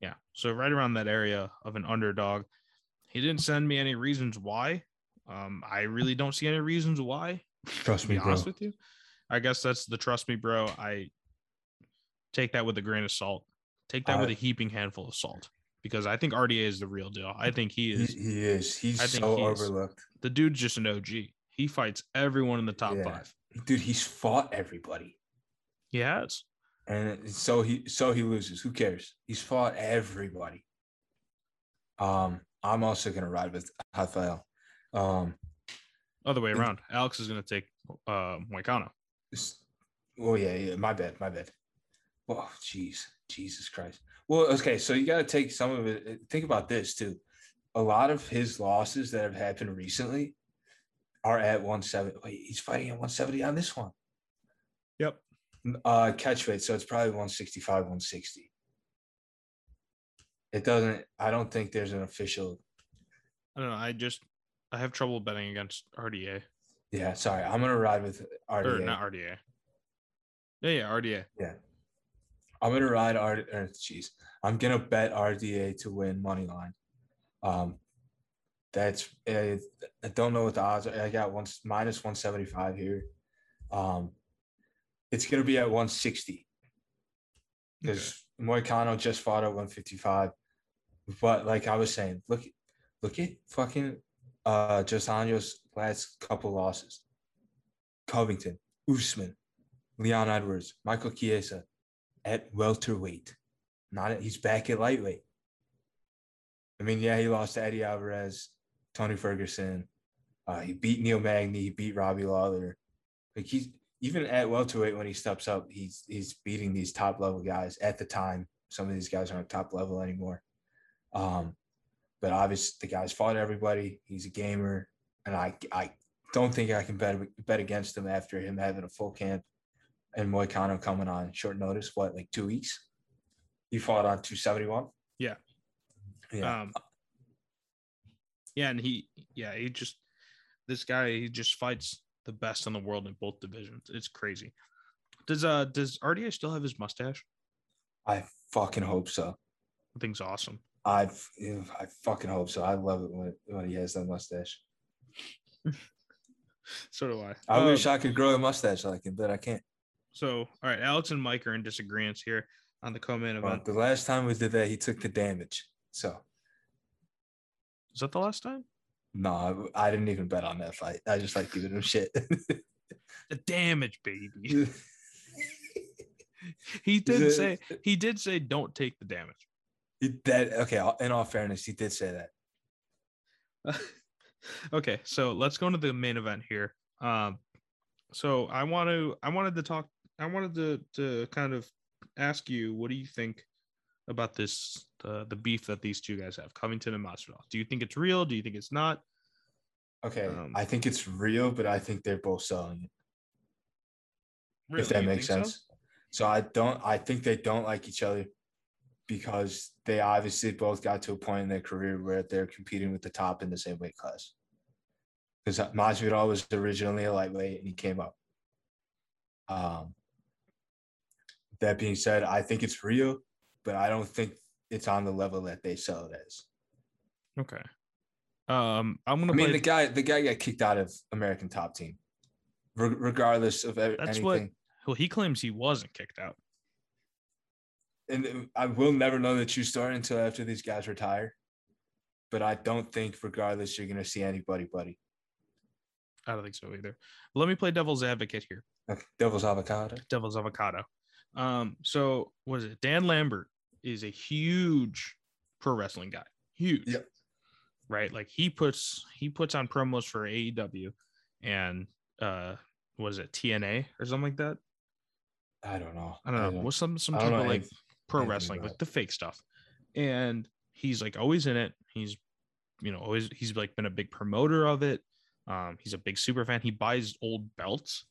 Yeah. So right around that area of an underdog. He didn't send me any reasons why. Um, I really don't see any reasons why. Trust me, be bro. honest with you, I guess that's the trust me, bro. I take that with a grain of salt. Take that with a heaping handful of salt because I think RDA is the real deal. I think he He, is. he is. He's I think so he is. overlooked. The dude's just an OG. He fights everyone in the top Yeah. five. Dude, he's fought everybody. He has. And so he so he loses. Who cares? He's fought everybody. Um, I'm also gonna ride with Rafael. Um, Other way around. Alex is going to take uh, Moicano. oh yeah, yeah. My bad, my bad. Oh, jeez, Jesus Christ. Well, okay, so you got to take some of it. uh, Think about this too. A lot of his losses that have happened recently are at 170. Wait, he's fighting at 170 on this one. Yep. Uh, catch weight, so it's probably 165, 160. It doesn't. I don't think there's an official. I don't know. I just I have trouble betting against RDA Yeah, sorry. I'm gonna ride with or RDA. not RDA. Yeah, yeah, RDA. Yeah. I'm gonna ride R. Or, jeez, I'm gonna bet RDA to win money line. Um, that's uh, I don't know what the odds are. I got one minus one seventy five here. Um, it's gonna be at one sixty because Moicano just fought at one fifty five. But like I was saying, look, look at fucking uh dos Anjos's last couple losses. Covington, Usman, Leon Edwards, Michael Chiesa at welterweight. Not at, he's back at lightweight. I mean, yeah, he lost to Eddie Alvarez, Tony Ferguson. Uh, he beat Neil Magny. He beat Robbie Lawler. Like he's even at welterweight when he steps up, he's he's beating these top level guys at the time. Some of these guys aren't top level anymore. Um, but obviously the guy's fought everybody. He's a gamer, and I I don't think I can bet bet against him after him having a full camp and Moicano coming on short notice. What like two weeks? He fought on two seventy one. Yeah. Yeah. Um, yeah, and he, yeah, he just this guy, he just fights the best in the world in both divisions. It's crazy. Does uh does RDA still have his mustache? I fucking hope so. I think's awesome. I I fucking hope so. I love it when when he has that mustache. So do I. I Um, wish I could grow a mustache like him, but I can't. so all right, Alex and Mike are in disagreement here on the co-main Well, the last time we did that, he took the damage. So Is that the last time? No, I, didn't even bet on that fight. I just like giving him shit. The damage, baby. He did say he did say don't take the damage. That okay. In all fairness, he did say that. okay, so let's go into the main event here. Um, so I want to, I wanted to talk, I wanted to, to kind of ask you, what do you think about this, the the beef that these two guys have, Covington and Masvidal? Do you think it's real? Do you think it's not? Okay, Um, I think it's real, but I think they're both selling it. Really? if that You makes think so? sense. So? I don't. I think they don't like each other because they obviously both got to a point in their career where they're competing with the top in the same weight class. Because Masvidal was originally a lightweight and he came up. Um, that being said, I think it's real, but I don't think it's on the level that they sell it as. Okay. Um, I'm gonna I mean, play. the guy, the guy got kicked out of American Top Team, re- regardless of That's anything. what- well, he claims he wasn't kicked out. and I will never know the true story until after these guys retire. But I don't think, regardless, you're gonna see anybody, buddy. I don't think so either. Let me play devil's advocate here. Devil's avocado. devil's avocado. Um, so was it? Dan Lambert is a huge pro wrestling guy. Huge. Yep. Right. Like he puts he puts on promos for AEW and uh what is it, TNA or something like that? I don't know. I don't know. What's some some I type of like pro wrestling, like the fake stuff. and he's like always in it. He's you know always he's like been a big promoter of it. Um, he's a big super fan. He buys old belts,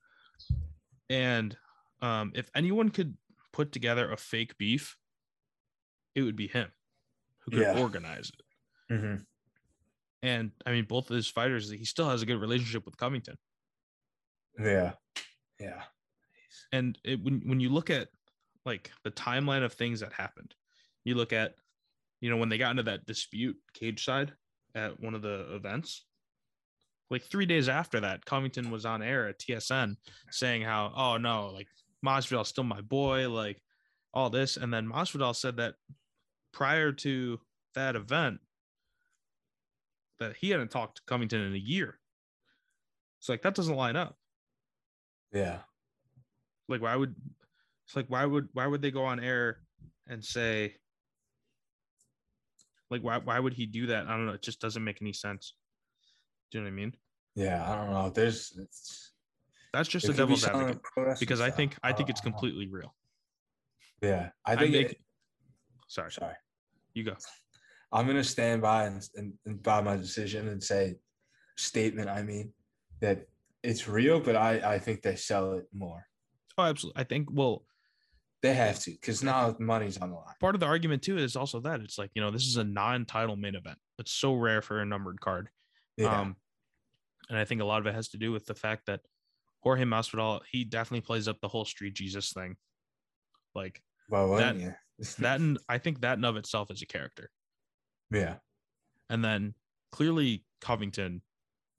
and um, if anyone could put together a fake beef, it would be him who could Yeah. organize it. Mhm. And I mean, both of his fighters, he still has a good relationship with Covington. Yeah. Yeah. and it, when when you look at like the timeline of things that happened, you look at you know when they got into that dispute cage side at one of the events. Like three days after that, Covington was on air at TSN saying how, oh no, like Masvidal's still my boy, like all this, and then Masvidal said that prior to that event that he hadn't talked to Covington in a year. It's like that doesn't line up. Yeah. like why would it's like why would why would they go on air and say like why why would he do that i don't know it just doesn't make any sense do you know what i mean Yeah. I don't know. There's it's that's just a could be devil's advocate because i think i think it's completely real Yeah. I i think make it- sorry sorry. You go I'm gonna stand by and, and, and by my decision and say statement. I mean that it's real, but I I think they sell it more. oh absolutely i think well They have to because now money's on the line. part of the argument too is also that it's like you know this is a non-title main event it's so rare for a numbered card Yeah. Um, and I think a lot of it has to do with the fact that Jorge Masvidal, he definitely plays up the whole street Jesus thing. Like well, that- wouldn't you? That, and I think that in of itself is a character. yeah. And then clearly Covington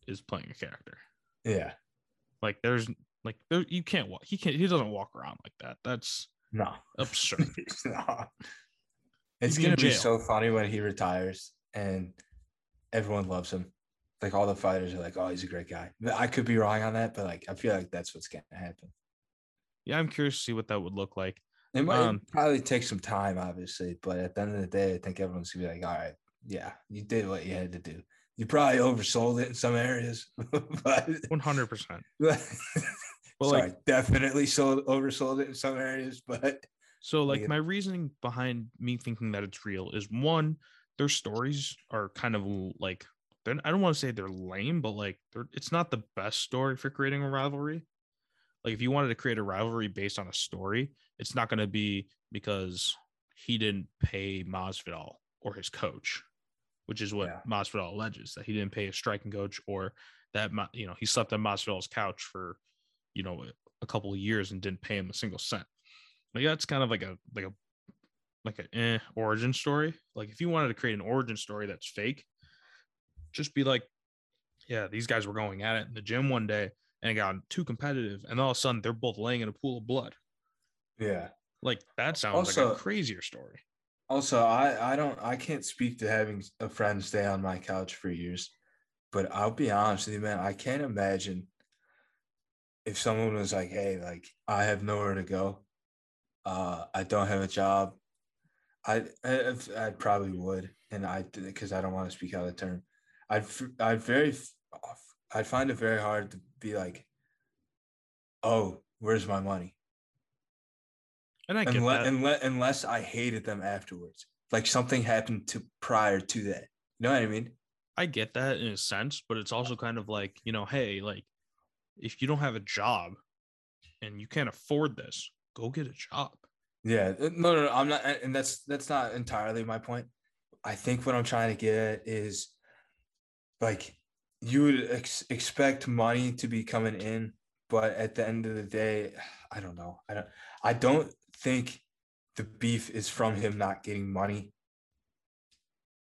is playing a character. Yeah. Like there's like there you can't walk. He can't. He doesn't walk around like that. That's No. absurd. no. It's in gonna be so funny when he retires and everyone loves him. Like all the fighters are like, "Oh, he's a great guy." I could be wrong on that, but like I feel like that's what's gonna happen. yeah, I'm curious to see what that would look like. It might Um, probably take some time, obviously, but at the end of the day, I think everyone's gonna be like, "All right, yeah, you did what you had to do. You probably oversold it in some areas, but 100. percent sorry, like- definitely sold oversold it in some areas, but So like Yeah. my reasoning behind me thinking that it's real is one, their stories are kind of like I don't want to say they're lame, but like they're it's not the best story for creating a rivalry. Like if you wanted to create a rivalry based on a story, it's not going to be because he didn't pay Masvidal or his coach, which is what Yeah. Masvidal alleges that he didn't pay a striking coach or that you know he slept on Masvidal's couch for you know a, couple of years and didn't pay him a single cent. Like that's kind of like a like a like an eh, origin story. Like if you wanted to create an origin story that's fake, just be like, yeah, these guys were going at it in the gym one day and it got too competitive, and all of a sudden they're both laying in a pool of blood. yeah. Like that sounds like a crazier story. Also, I I don't I can't speak to having a friend stay on my couch for years, but I'll be honest with you, man. I can't imagine if someone was like, "Hey, like I have nowhere to go, uh, I don't have a job," I I, I probably would, and I because I don't want to speak out of turn. I'd I'd very I'd find it very hard to be like, "Oh, where's my money?" And I get unless, that. unless unless I hated them afterwards. Like something happened to prior to that. You know what I mean? I get that in a sense, but it's also kind of like, you know, hey, like if you don't have a job and you can't afford this, go get a job. Yeah. uh, No, no, no. I'm not and that's that's not entirely my point. I think what I'm trying to get at is like you would ex- expect money to be coming in, but at the end of the day, I don't know. I don't I don't think the beef is from him not getting money.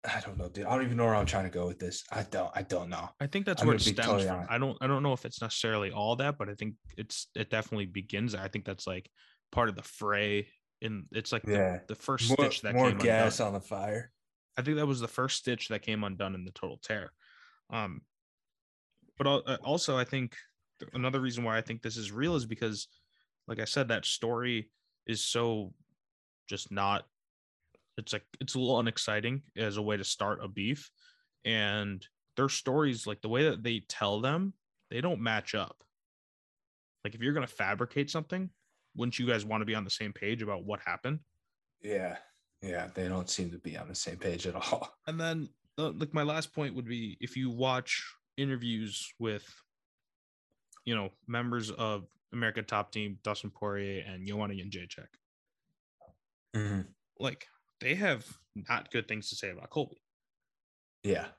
I don't know, dude. I don't even know where I'm trying to go with this. I don't I don't know. I think that's I'm where it stems totally from. honest. I don't I don't know if it's necessarily all that, but I think it's it definitely begins. I think that's like part of the fray and it's like the, the first More, stitch that more came gas undone. on the fire. I think that was the first stitch that came undone in the total tear. Um, but uh, also, I think another reason why I think this is real is because, like I said, that story is so just not. It's like it's a little unexciting as a way to start a beef, and their stories, like the way that they tell them, they don't match up. Like if you're gonna fabricate something, wouldn't you guys want to be on the same page about what happened? Yeah. Yeah, they don't seem to be on the same page at all. And then, uh, like, my last point would be if you watch interviews with, you know, members of America Top Team, Dustin Poirier and Joanna Jędrzejczyk, Mhm. like they have not good things to say about Colby. Yeah,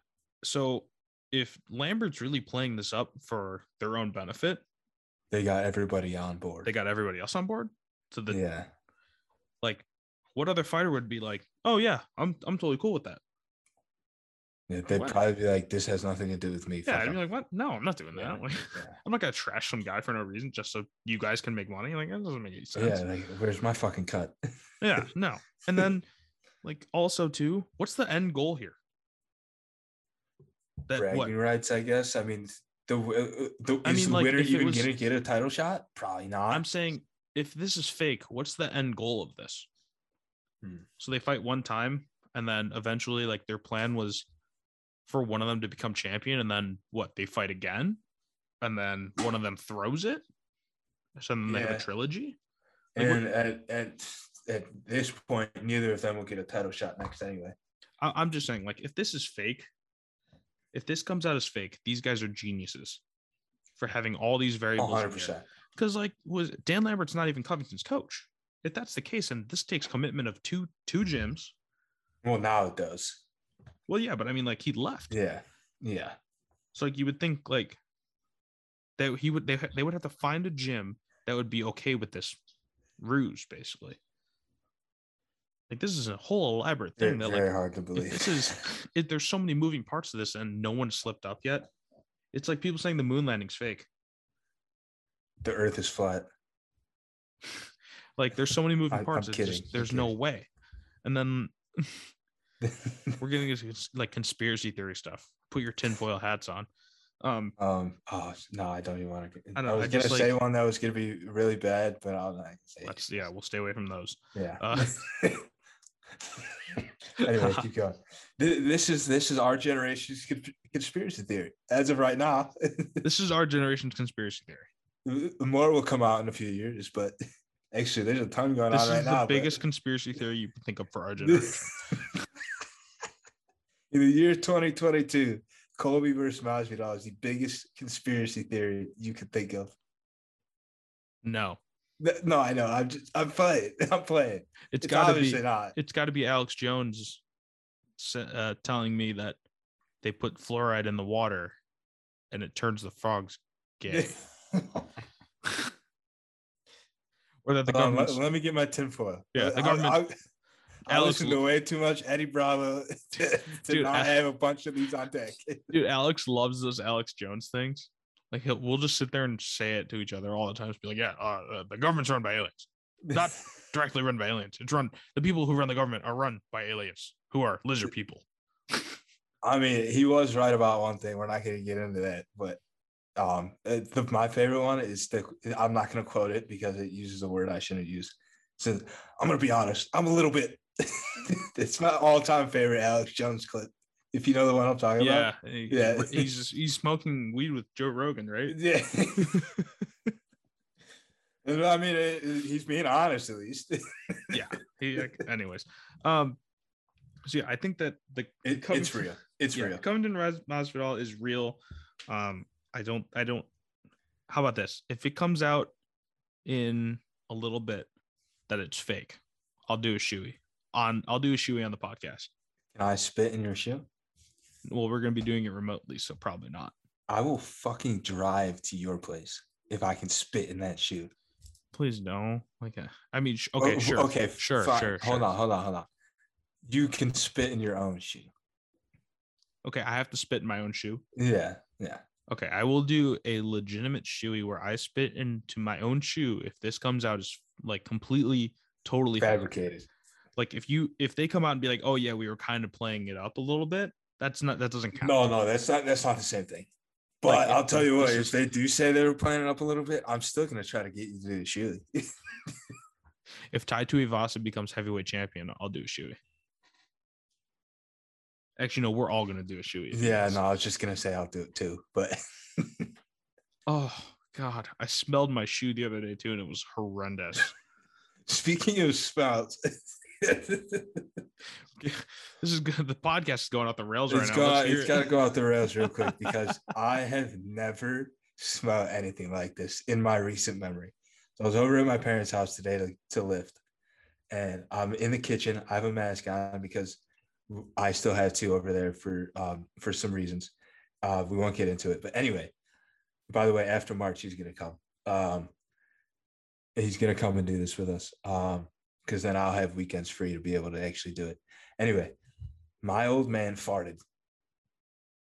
So if Lambert's really playing this up for their own benefit, they got everybody on board. they got everybody else on board. So the yeah, like, what other fighter would be like, oh yeah, I'm I'm totally cool with that. Yeah they'd What? probably be like, "This has nothing to do with me." Yeah, I'd be 'em." like, what? No, I'm not doing that. Yeah, Like, yeah. I'm not gonna trash some guy for no reason just so you guys can make money. Like that doesn't make any sense. yeah, like, where's my fucking cut? Yeah, no. And then, like, also too, what's the end goal here? That Bragging what? rights, I guess. I mean, the, uh, the I is mean, the like, winner even was- gonna get a title shot? Probably not. I'm saying if this is fake, what's the end goal of this? Hmm. So they fight one time, and then eventually, like, their plan was for one of them to become champion, and then what? They fight again, and then one of them throws it. So then they have a trilogy. Like, and at, at at this point, neither of them will get a title shot next anyway. I- I'm just saying, like, if this is fake, if this comes out as fake, these guys are geniuses for having all these variables. 100. percent Because, like, was Dan Lambert's not even Covington's coach. If that's the case, and this takes commitment of two two gyms. Well, now it does. Well, yeah, but I mean, like, he left. Yeah, yeah. So, like, you would think, like, that he would they they would have to find a gym that would be okay with this ruse, basically. Like, this is a whole elaborate thing that, very like, hard to believe. this is it, there's so many moving parts to this and no one slipped up yet it's like people saying the moon landing's fake the Earth is flat. like there's so many moving I- parts I'm kidding, just, there's no way and then we're getting into like conspiracy theory stuff put your tinfoil hats on um um. Oh no, I don't even want to. I I, was I gonna just, say like- one that was gonna be really bad, but I'm not say. it. let's yeah we'll stay away from those Yeah. uh, anyway, keep going. This is this is our generation's conspiracy theory as of right now. this is our generation's conspiracy theory More will come out in a few years, but actually, there's a ton going this on is right the now. but- biggest conspiracy theory you can think of for our generation in the year 2022, Colby versus Masvidal is the biggest conspiracy theory you could think of. no No, I know. I'm just I'm playing. I'm playing. it's It's, got to be obviously not. it's got to be Alex Jones uh, telling me that they put fluoride in the water and it turns the frogs gay, or that the Hold let, government. let me get my tinfoil. Yeah, the government- I, I, Alex listen to way too much Eddie Bravo to, to Dude, not I- have a bunch of these on deck. Dude, Alex loves those Alex Jones things. Like he'll, we'll just sit there and say it to each other all the time. Just be like, yeah, uh, uh, the government's run by aliens, not directly run by aliens. It's run. The people who run the government are run by aliens who are lizard people. I mean, he was right about one thing. We're not going to get into that, but um, uh, the, my favorite one is the. I'm not going to quote it because it uses a word I shouldn't use. It says, "I'm going to be honest. I'm a little bit." it's my all-time favorite Alex Jones clip. If you know the one I'm talking Yeah, about. he- Yeah. He's he's smoking weed with Joe Rogan, right? Yeah. And I mean, it, it- he's being honest at least. He, anyways, um, so yeah, I think that the It, it's real. It's yeah, real. Covington Masvidal is real. Um, I don't, I don't. How about this? If it comes out in a little bit that it's fake, I'll do a shoey on. I'll do a shoey on the podcast. Can I spit in your shoe? Well, we're gonna be doing it remotely, so probably not. I will fucking drive to your place if I can spit in that shoe. Please no. Like, uh, I mean, sh- okay, Oh, sure, Okay. sure, fine. sure. Hold sure. on. Hold on. Hold on. You can spit in your own shoe. Okay, I have to spit in my own shoe. Yeah. Yeah. Okay, I will do a legitimate shoey where I spit into my own shoe if this comes out as like completely, totally fabricated. Fabricated. Like if you if they come out and be like, oh yeah, we were kind of playing it up a little bit, that's not that doesn't count. No, no, that's not that's not the same thing. But Like, I'll tell you what, if they do say they were playing it up a little bit, I'm still gonna try to get you to do the shoe. If Tai Tuivasa becomes heavyweight champion, I'll do a shoey. Actually, no, we're all gonna do a shoey. yeah, no, I was just gonna say I'll do it too. But Oh God, I smelled my shoe the other day too, and it was horrendous. speaking of spouts, This is good. The podcast is going off the rails right it's now. got it's it. got to go off the rails real quick because I have never smelled anything like this in my recent memory. So I was over at my parents' house today to, to lift, and I'm in the kitchen. I have a mask on because I still have to over there for um, for some reasons. Uh, we won't get into it, but anyway. By the way, after March, he's gonna come. Um, he's gonna come and do this with us. Um, because then I'll have weekends free to be able to actually do it. Anyway, my old man farted.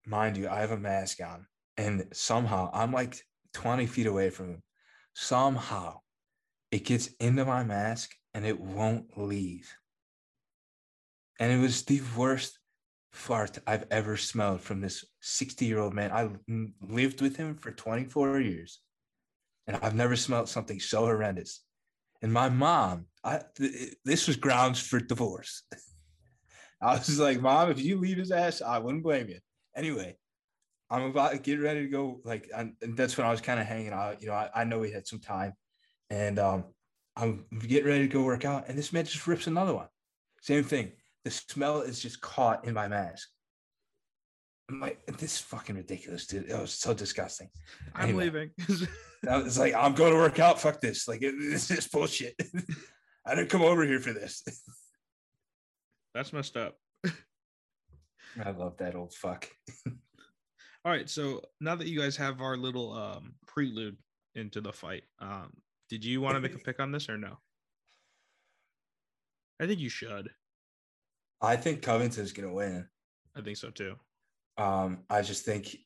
Mind you, I have a mask on, and somehow I'm like 20 feet away from him. Somehow it gets into my mask and it won't leave. And it was the worst fart I've ever smelled from this 60 year old man. I lived with him for 24 years, and I've never smelled something so horrendous. And my mom, I th- this was grounds for divorce. I was like, Mom, if you leave his ass, I wouldn't blame you. Anyway, I'm about to get ready to go. Like, and and that's when I was kind of hanging out. You know, I, I know we had some time, and um, I'm getting ready to go work out, and this man just rips another one. Same thing. The smell is just caught in my mask. I'm like, this is fucking ridiculous, dude. It was so disgusting. I'm Anyway. leaving. I was like, I'm going to work out. Fuck this. Like, it- this is bullshit. I didn't come over here for this. That's messed up. I love that old fuck. All right. So now that you guys have our little um prelude into the fight, um, did you want to make a pick on this or no? I think you should. I think Covington's going to win. I think so too. Um, I just think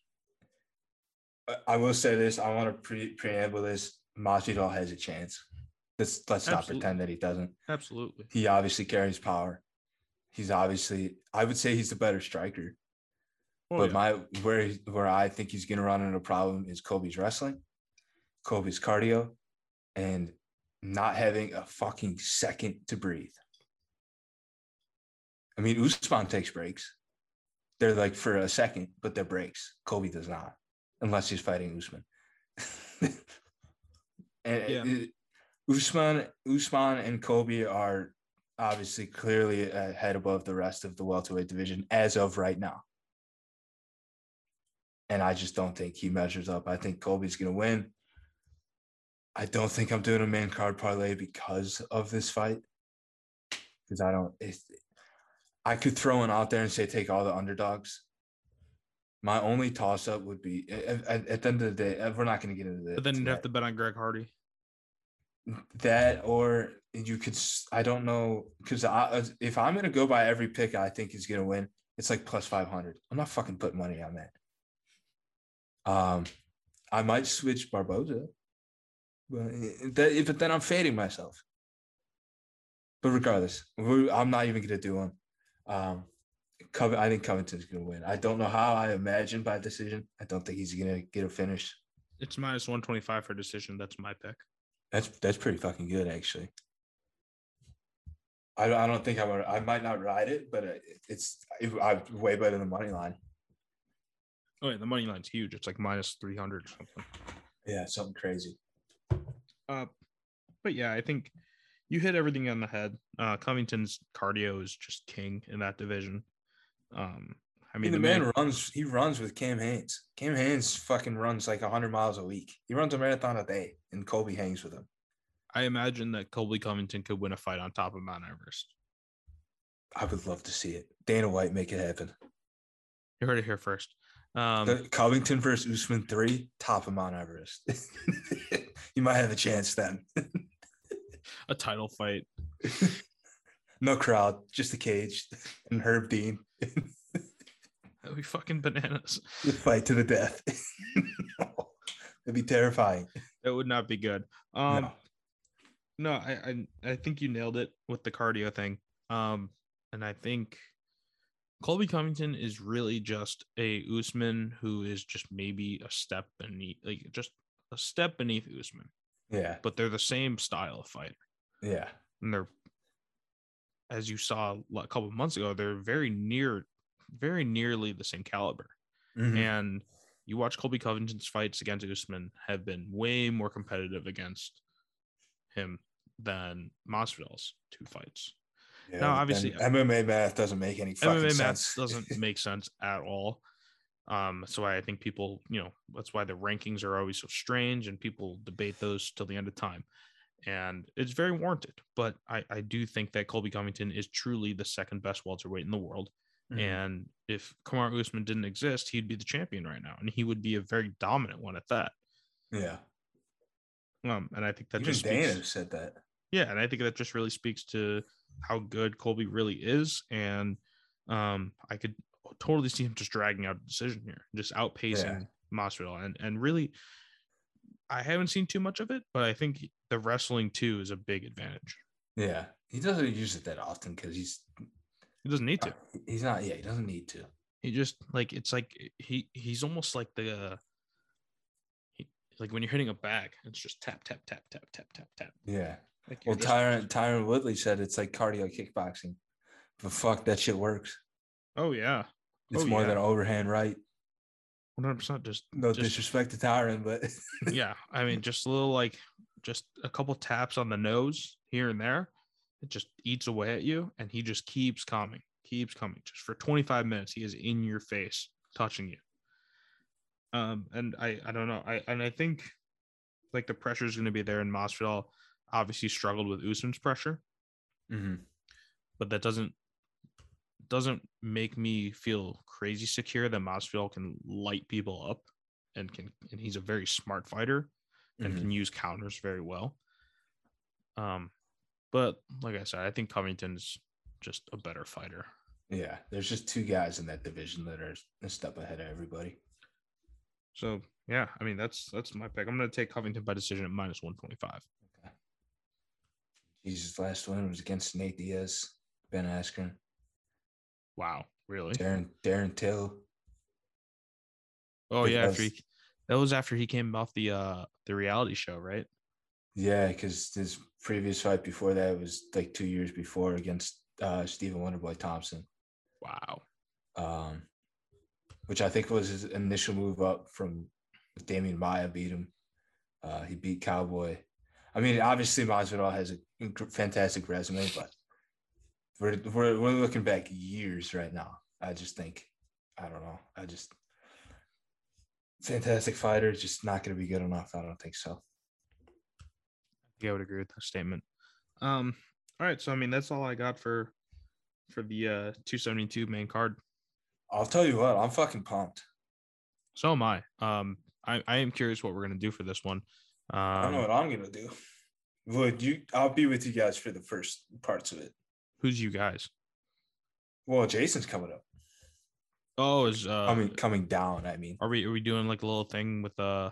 I- will say this. I want to pre- preamble this. Masvidal has a chance. Let's let's not pretend that he doesn't. Absolutely. He obviously carries power. He's obviously, I would say he's the better striker. Oh, but yeah. my where where I think he's going to run into a problem is Kobe's wrestling, Kobe's cardio, and not having a fucking second to breathe. I mean, Usman takes breaks. They're like for a second, but they're breaks. Kobe does not, unless he's fighting Usman. and Yeah. it- Usman, Usman, and Kobe are obviously clearly uh, ahead above the rest of the welterweight division as of right now. And I just don't think he measures up. I think Kobe's going to win. I don't think I'm doing a man card parlay because of this fight. Because I don't, it's, I could throw one out there and say take all the underdogs. My only toss up would be at, at- the end of the day, uh, we're not going to get into that. But then you'd have to bet on Greg Hardy. that or you could I don't know because I, if i'm going to go by every pick i think is going to win it's like plus 500 i'm not fucking putting money on that um i might switch barboza but, eh, that, but then i'm fading myself but regardless i'm not even going to do one um Cov- i think covington's going to win i don't know how i imagine by decision i don't think he's going to get a finish It's minus 125 for decision. That's my pick. That's that's pretty fucking good, actually. I, I don't think I would. I might not ride it, but it's it, I, way better than the money line. Oh, yeah. The money line's huge. It's like minus 300 or something. Yeah, something crazy. Uh, but yeah, I think you hit everything on the head. Uh, Covington's cardio is just king in that division. Um, I mean, mean, the man, runs. He runs with Cam Hanes. Cam Hanes fucking runs like hundred miles a week. He runs a marathon a day, and Kobe hangs with him. I imagine that Colby Covington could win a fight on top of Mount Everest. I would love to see it. Dana White make it happen. You heard it here first. Um, Covington versus Usman three, top of Mount Everest. you might have a chance then. a title fight. no crowd, just the cage and Herb Dean. That'd be fucking bananas. The fight to the death. It'd be terrifying. That would not be good. Um, No. no, I, I I think you nailed it with the cardio thing. Um, and I think Colby Covington is really just a Usman who is just maybe a step beneath, like just a step beneath Usman, Yeah, but they're the same style of fighter, yeah, and they're, as you saw a couple of months ago, they're very near, very nearly the same caliber. Mhm. And you watch Colby Covington's fights against Usman have been way more competitive against him than Masvidal's two fights. Yeah, Now, obviously, MMA math doesn't make any fucking MMA sense. math doesn't make sense at all. Um, why I think people, you know, that's why the rankings are always so strange and people debate those till the end of time. And it's very warranted. But I, I do think that Colby Covington is truly the second best welterweight in the world. Mhm. And if Kamar Usman didn't exist, he'd be the champion right now. And he would be a very dominant one at that. yeah, Um, and I think that even just Dana speaks, said that. yeah, and I think that just really speaks to how good Colby really is. And um, I could totally see him just dragging out a decision here, just outpacing Masvidal. And and really, I haven't seen too much of it, but I think the wrestling too is a big advantage. Yeah, he doesn't use it that often because he's He doesn't need to. he's not. Yeah, he doesn't need to. He just like it's like he he's almost like the uh, he, like when you're hitting a bag, it's just tap tap tap tap tap tap tap. Yeah. Like Well, just- Tyron Tyron Woodley said it's like cardio kickboxing, but fuck that shit works. Oh yeah, It's Oh, more yeah. than overhand right. one hundred percent. Just No just- disrespect to Tyron, but yeah, I mean, just a little like just a couple taps on the nose here and there. It just eats away at you, and he just keeps coming, keeps coming. Just for 25 minutes, he is in your face, touching you. Um, and I, I don't know, I and I think like the pressure is going to be there in Masvidal. Obviously, struggled with Usman's pressure, mm-hmm. but that doesn't doesn't make me feel crazy secure that Masvidal can light people up, and can and he's a very smart fighter and Mhm. can use counters very well. Um, but like I said, I think Covington's just a better fighter. yeah, there's just two guys in that division that are a step ahead of everybody. So yeah, I mean that's that's my pick. I'm gonna take Covington by decision at minus one twenty five. Okay. Jesus' last win was against Nate Diaz, Ben Askren, Wow, really? Darren Darren Till. Oh yeah, after he, that was after he came off the uh the reality show, right? Yeah, because his previous fight before that was like two years before against uh, Stephen Wonderboy Thompson, Wow. um, which I think was his initial move up from Demian Maia beat him. Uh, he beat Cowboy. I mean, obviously Masvidal has a fantastic resume, but we're, we're we're looking back years right now. I just think, I don't know. I just fantastic fighter, just not going to be good enough. I don't think so. Yeah, I would agree with that statement. Um, all right, so I mean that's all I got for for the uh 272 main card. I'll tell you what, I'm fucking pumped. So am I. Um, I, I am curious what we're gonna do for this one. I don't know Um, what I'm gonna do. Would you? I'll be with you guys for the first parts of it. Who's you guys? Well, Jason's coming up. Oh, is uh, I mean, coming down. I mean, are we are we doing like a little thing with uh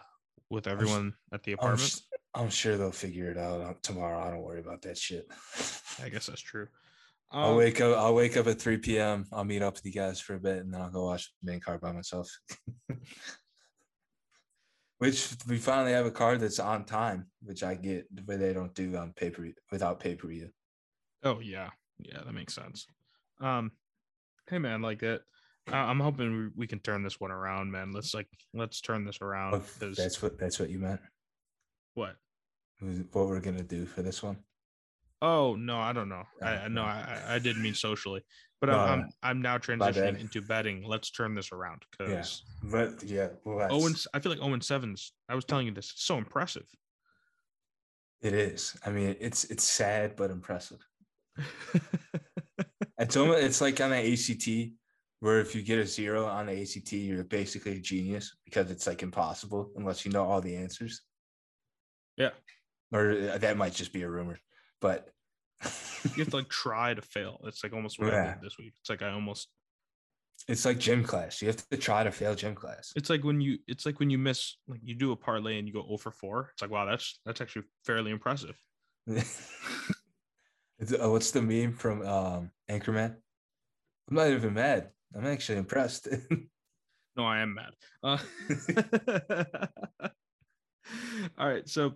with everyone at the I'm, apartment? s- I'm sure they'll figure it out uh, tomorrow. I don't worry about that shit. I guess that's true. I'll Um, wake up. I'll wake up at 3 p.m. I'll meet up with you guys for a bit, and then I'll go watch the main card by myself. which we finally have a card that's on time, which I get, but they don't do on paper without pay per view. Oh yeah, yeah, that makes sense. Um, hey man, like it. I- I'm hoping we, can turn this one around, man. Let's like let's turn this around. That's what that's what you meant. what? What we're gonna do for this one? Oh no, I don't know. I Oh, I no. I I didn't mean socially, but No, I'm. I'm, I'm now transitioning into betting. Let's turn this around because But yeah, well, Owen. I feel like Owen Sevens. I was telling you this. It's so impressive. it is. I mean, it's it's sad but impressive. It's almost it's like on the ACT where if you get a zero on the ACT, you're basically a genius because it's like impossible unless you know all the answers. Yeah. Or uh, that might just be a rumor, but you have to like try to fail. It's like almost what I did this week. It's like I almost. it's like gym class. You have to try to fail gym class. It's like when you. It's like when you miss. Like you do a parlay and you go 0 for four. It's like wow, that's that's actually fairly impressive. It's, uh, what's the meme from um, Anchorman? I'm not even mad. I'm actually impressed. No, I am mad. Uh, all right. So,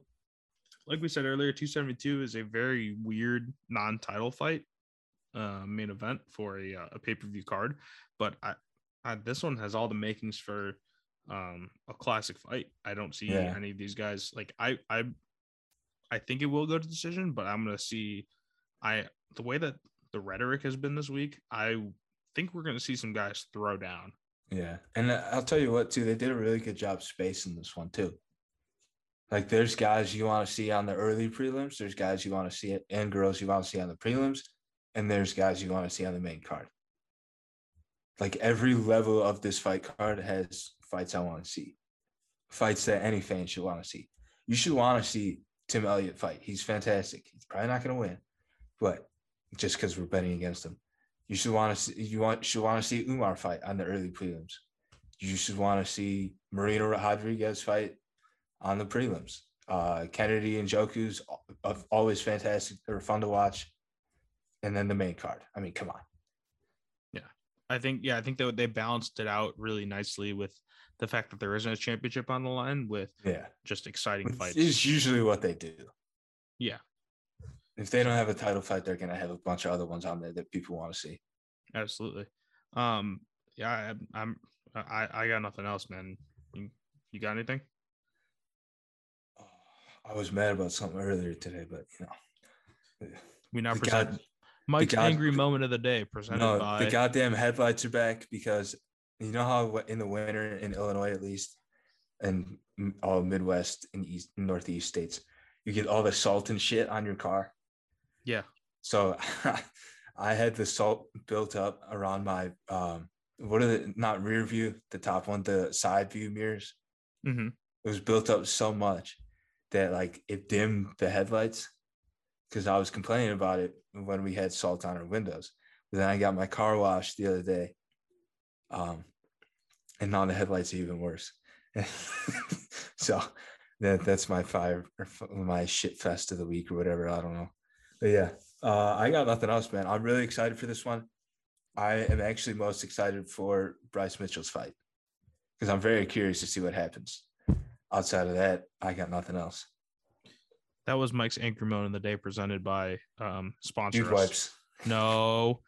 like we said earlier, 272 is a very weird non title fight uh, main event for a, uh, a pay per view card. But I, I, this one has all the makings for um, a classic fight. I don't see Yeah. any of these guys. Like, I, I, I think it will go to decision, but I'm going to see. I the way that the rhetoric has been this week, I think we're going to see some guys throw down. Yeah, and uh, I'll tell you what too, they did a really good job spacing this one too. Like there's guys you want to see on the early prelims, there's guys you want to see it, and girls you want to see on the prelims, and there's guys you want to see on the main card. Like every level of this fight card has fights I want to see, fights that any fan should want to see. You should want to see Tim Elliott fight. He's fantastic. He's probably not going to win, but just because we're betting against him, you should want to see you want should want to see Umar fight on the early prelims. You should want to see Marina Rodriguez fight on the prelims. Uh, Kennedy Nzechukwu's always fantastic. They're fun to watch. And then the main card. I mean, come on. Yeah. I think, yeah, I think that they balanced it out really nicely with the fact that there isn't a championship on the line with yeah, just exciting fights. It's usually what they do. Yeah. If they don't have a title fight, they're gonna have a bunch of other ones on there that people want to see. Absolutely. Um, yeah, I, I'm I I got nothing else, man. You, you got anything? I was mad about something earlier today, but you know, we now present God, Mike's God, angry moment of the day presented no, by the goddamn headlights are back because you know how in the winter in Illinois at least, and all Midwest and East Northeast states, you get all the salt and shit on your car. Yeah. So I had the salt built up around my um what are the not rear view, the top one, the side view mirrors. Mm-hmm. It was built up so much that like it dimmed the headlights because I was complaining about it when we had salt on our windows. But then I got my car washed the other day. Um, and now the headlights are even worse. so that that's my fire my shit fest of the week or whatever. I don't know. But yeah, uh, I got nothing else, man. I'm really excited for this one. I am actually most excited for Bryce Mitchell's fight because I'm very curious to see what happens outside of that, I got nothing else. That was Mike's anchor moment in the day presented by um sponsor Dude Wipes. No,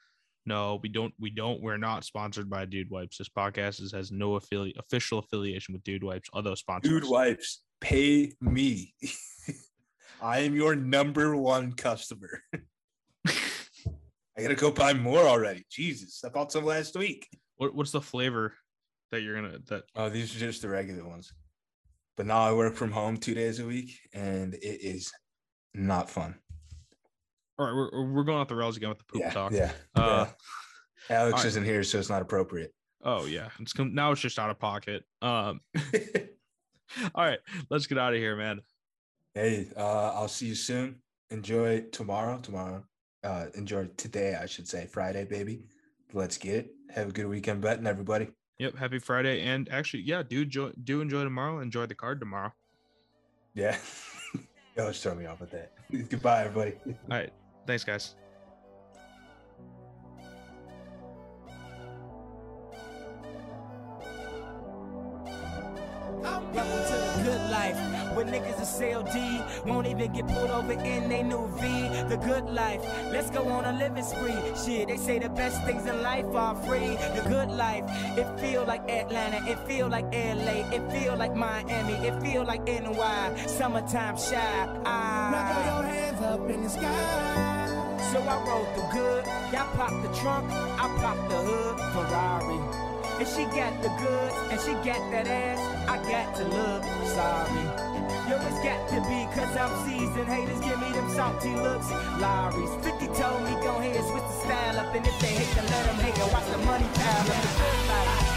no, we don't. We don't. We're not sponsored by Dude Wipes. This podcast is, has no affiliate official affiliation with Dude Wipes, although sponsors. Dude Wipes, pay me. I am your number one customer. I gotta go buy more already. Jesus, I bought some last week. What, what's the flavor that you're gonna that? Oh, these are just the regular ones. But now I work from home two days a week, and it is not fun. All right, we're, we're going off the rails again with the poop yeah, talk. Yeah. Uh, yeah. Alex right. isn't here, so it's not appropriate. Oh yeah, it's now it's just out of pocket. Um. all right, let's get out of here, man. Hey, uh, I'll see you soon. Enjoy tomorrow. Tomorrow. Uh, enjoy today, I should say. Friday, baby. Let's get it. Have a good weekend betting, everybody. Yep. Happy Friday. And actually, yeah, do enjoy, do enjoy tomorrow. Enjoy the card tomorrow. Yeah. you always throw me off with that. Goodbye, everybody. All right. Thanks, guys. When niggas are CLD, won't even get pulled over in they new V. The good life, let's go on a living spree. Shit, they say the best things in life are free. The good life, it feel like Atlanta, it feel like LA, it feel like Miami, it feel like NY. Summertime shy. I... Now throw your hands up in the sky. So I rode the good, y'all pop the trunk, I pop the hood, Ferrari. And she got the goods, and she got that ass. I got to look sorry. Yo, it's got to be, cause I'm seasoned. Haters give me them salty looks. Lawry's 50 told me, go ahead, switch the style up. And if they hate, then let them hate. Watch the money pile up.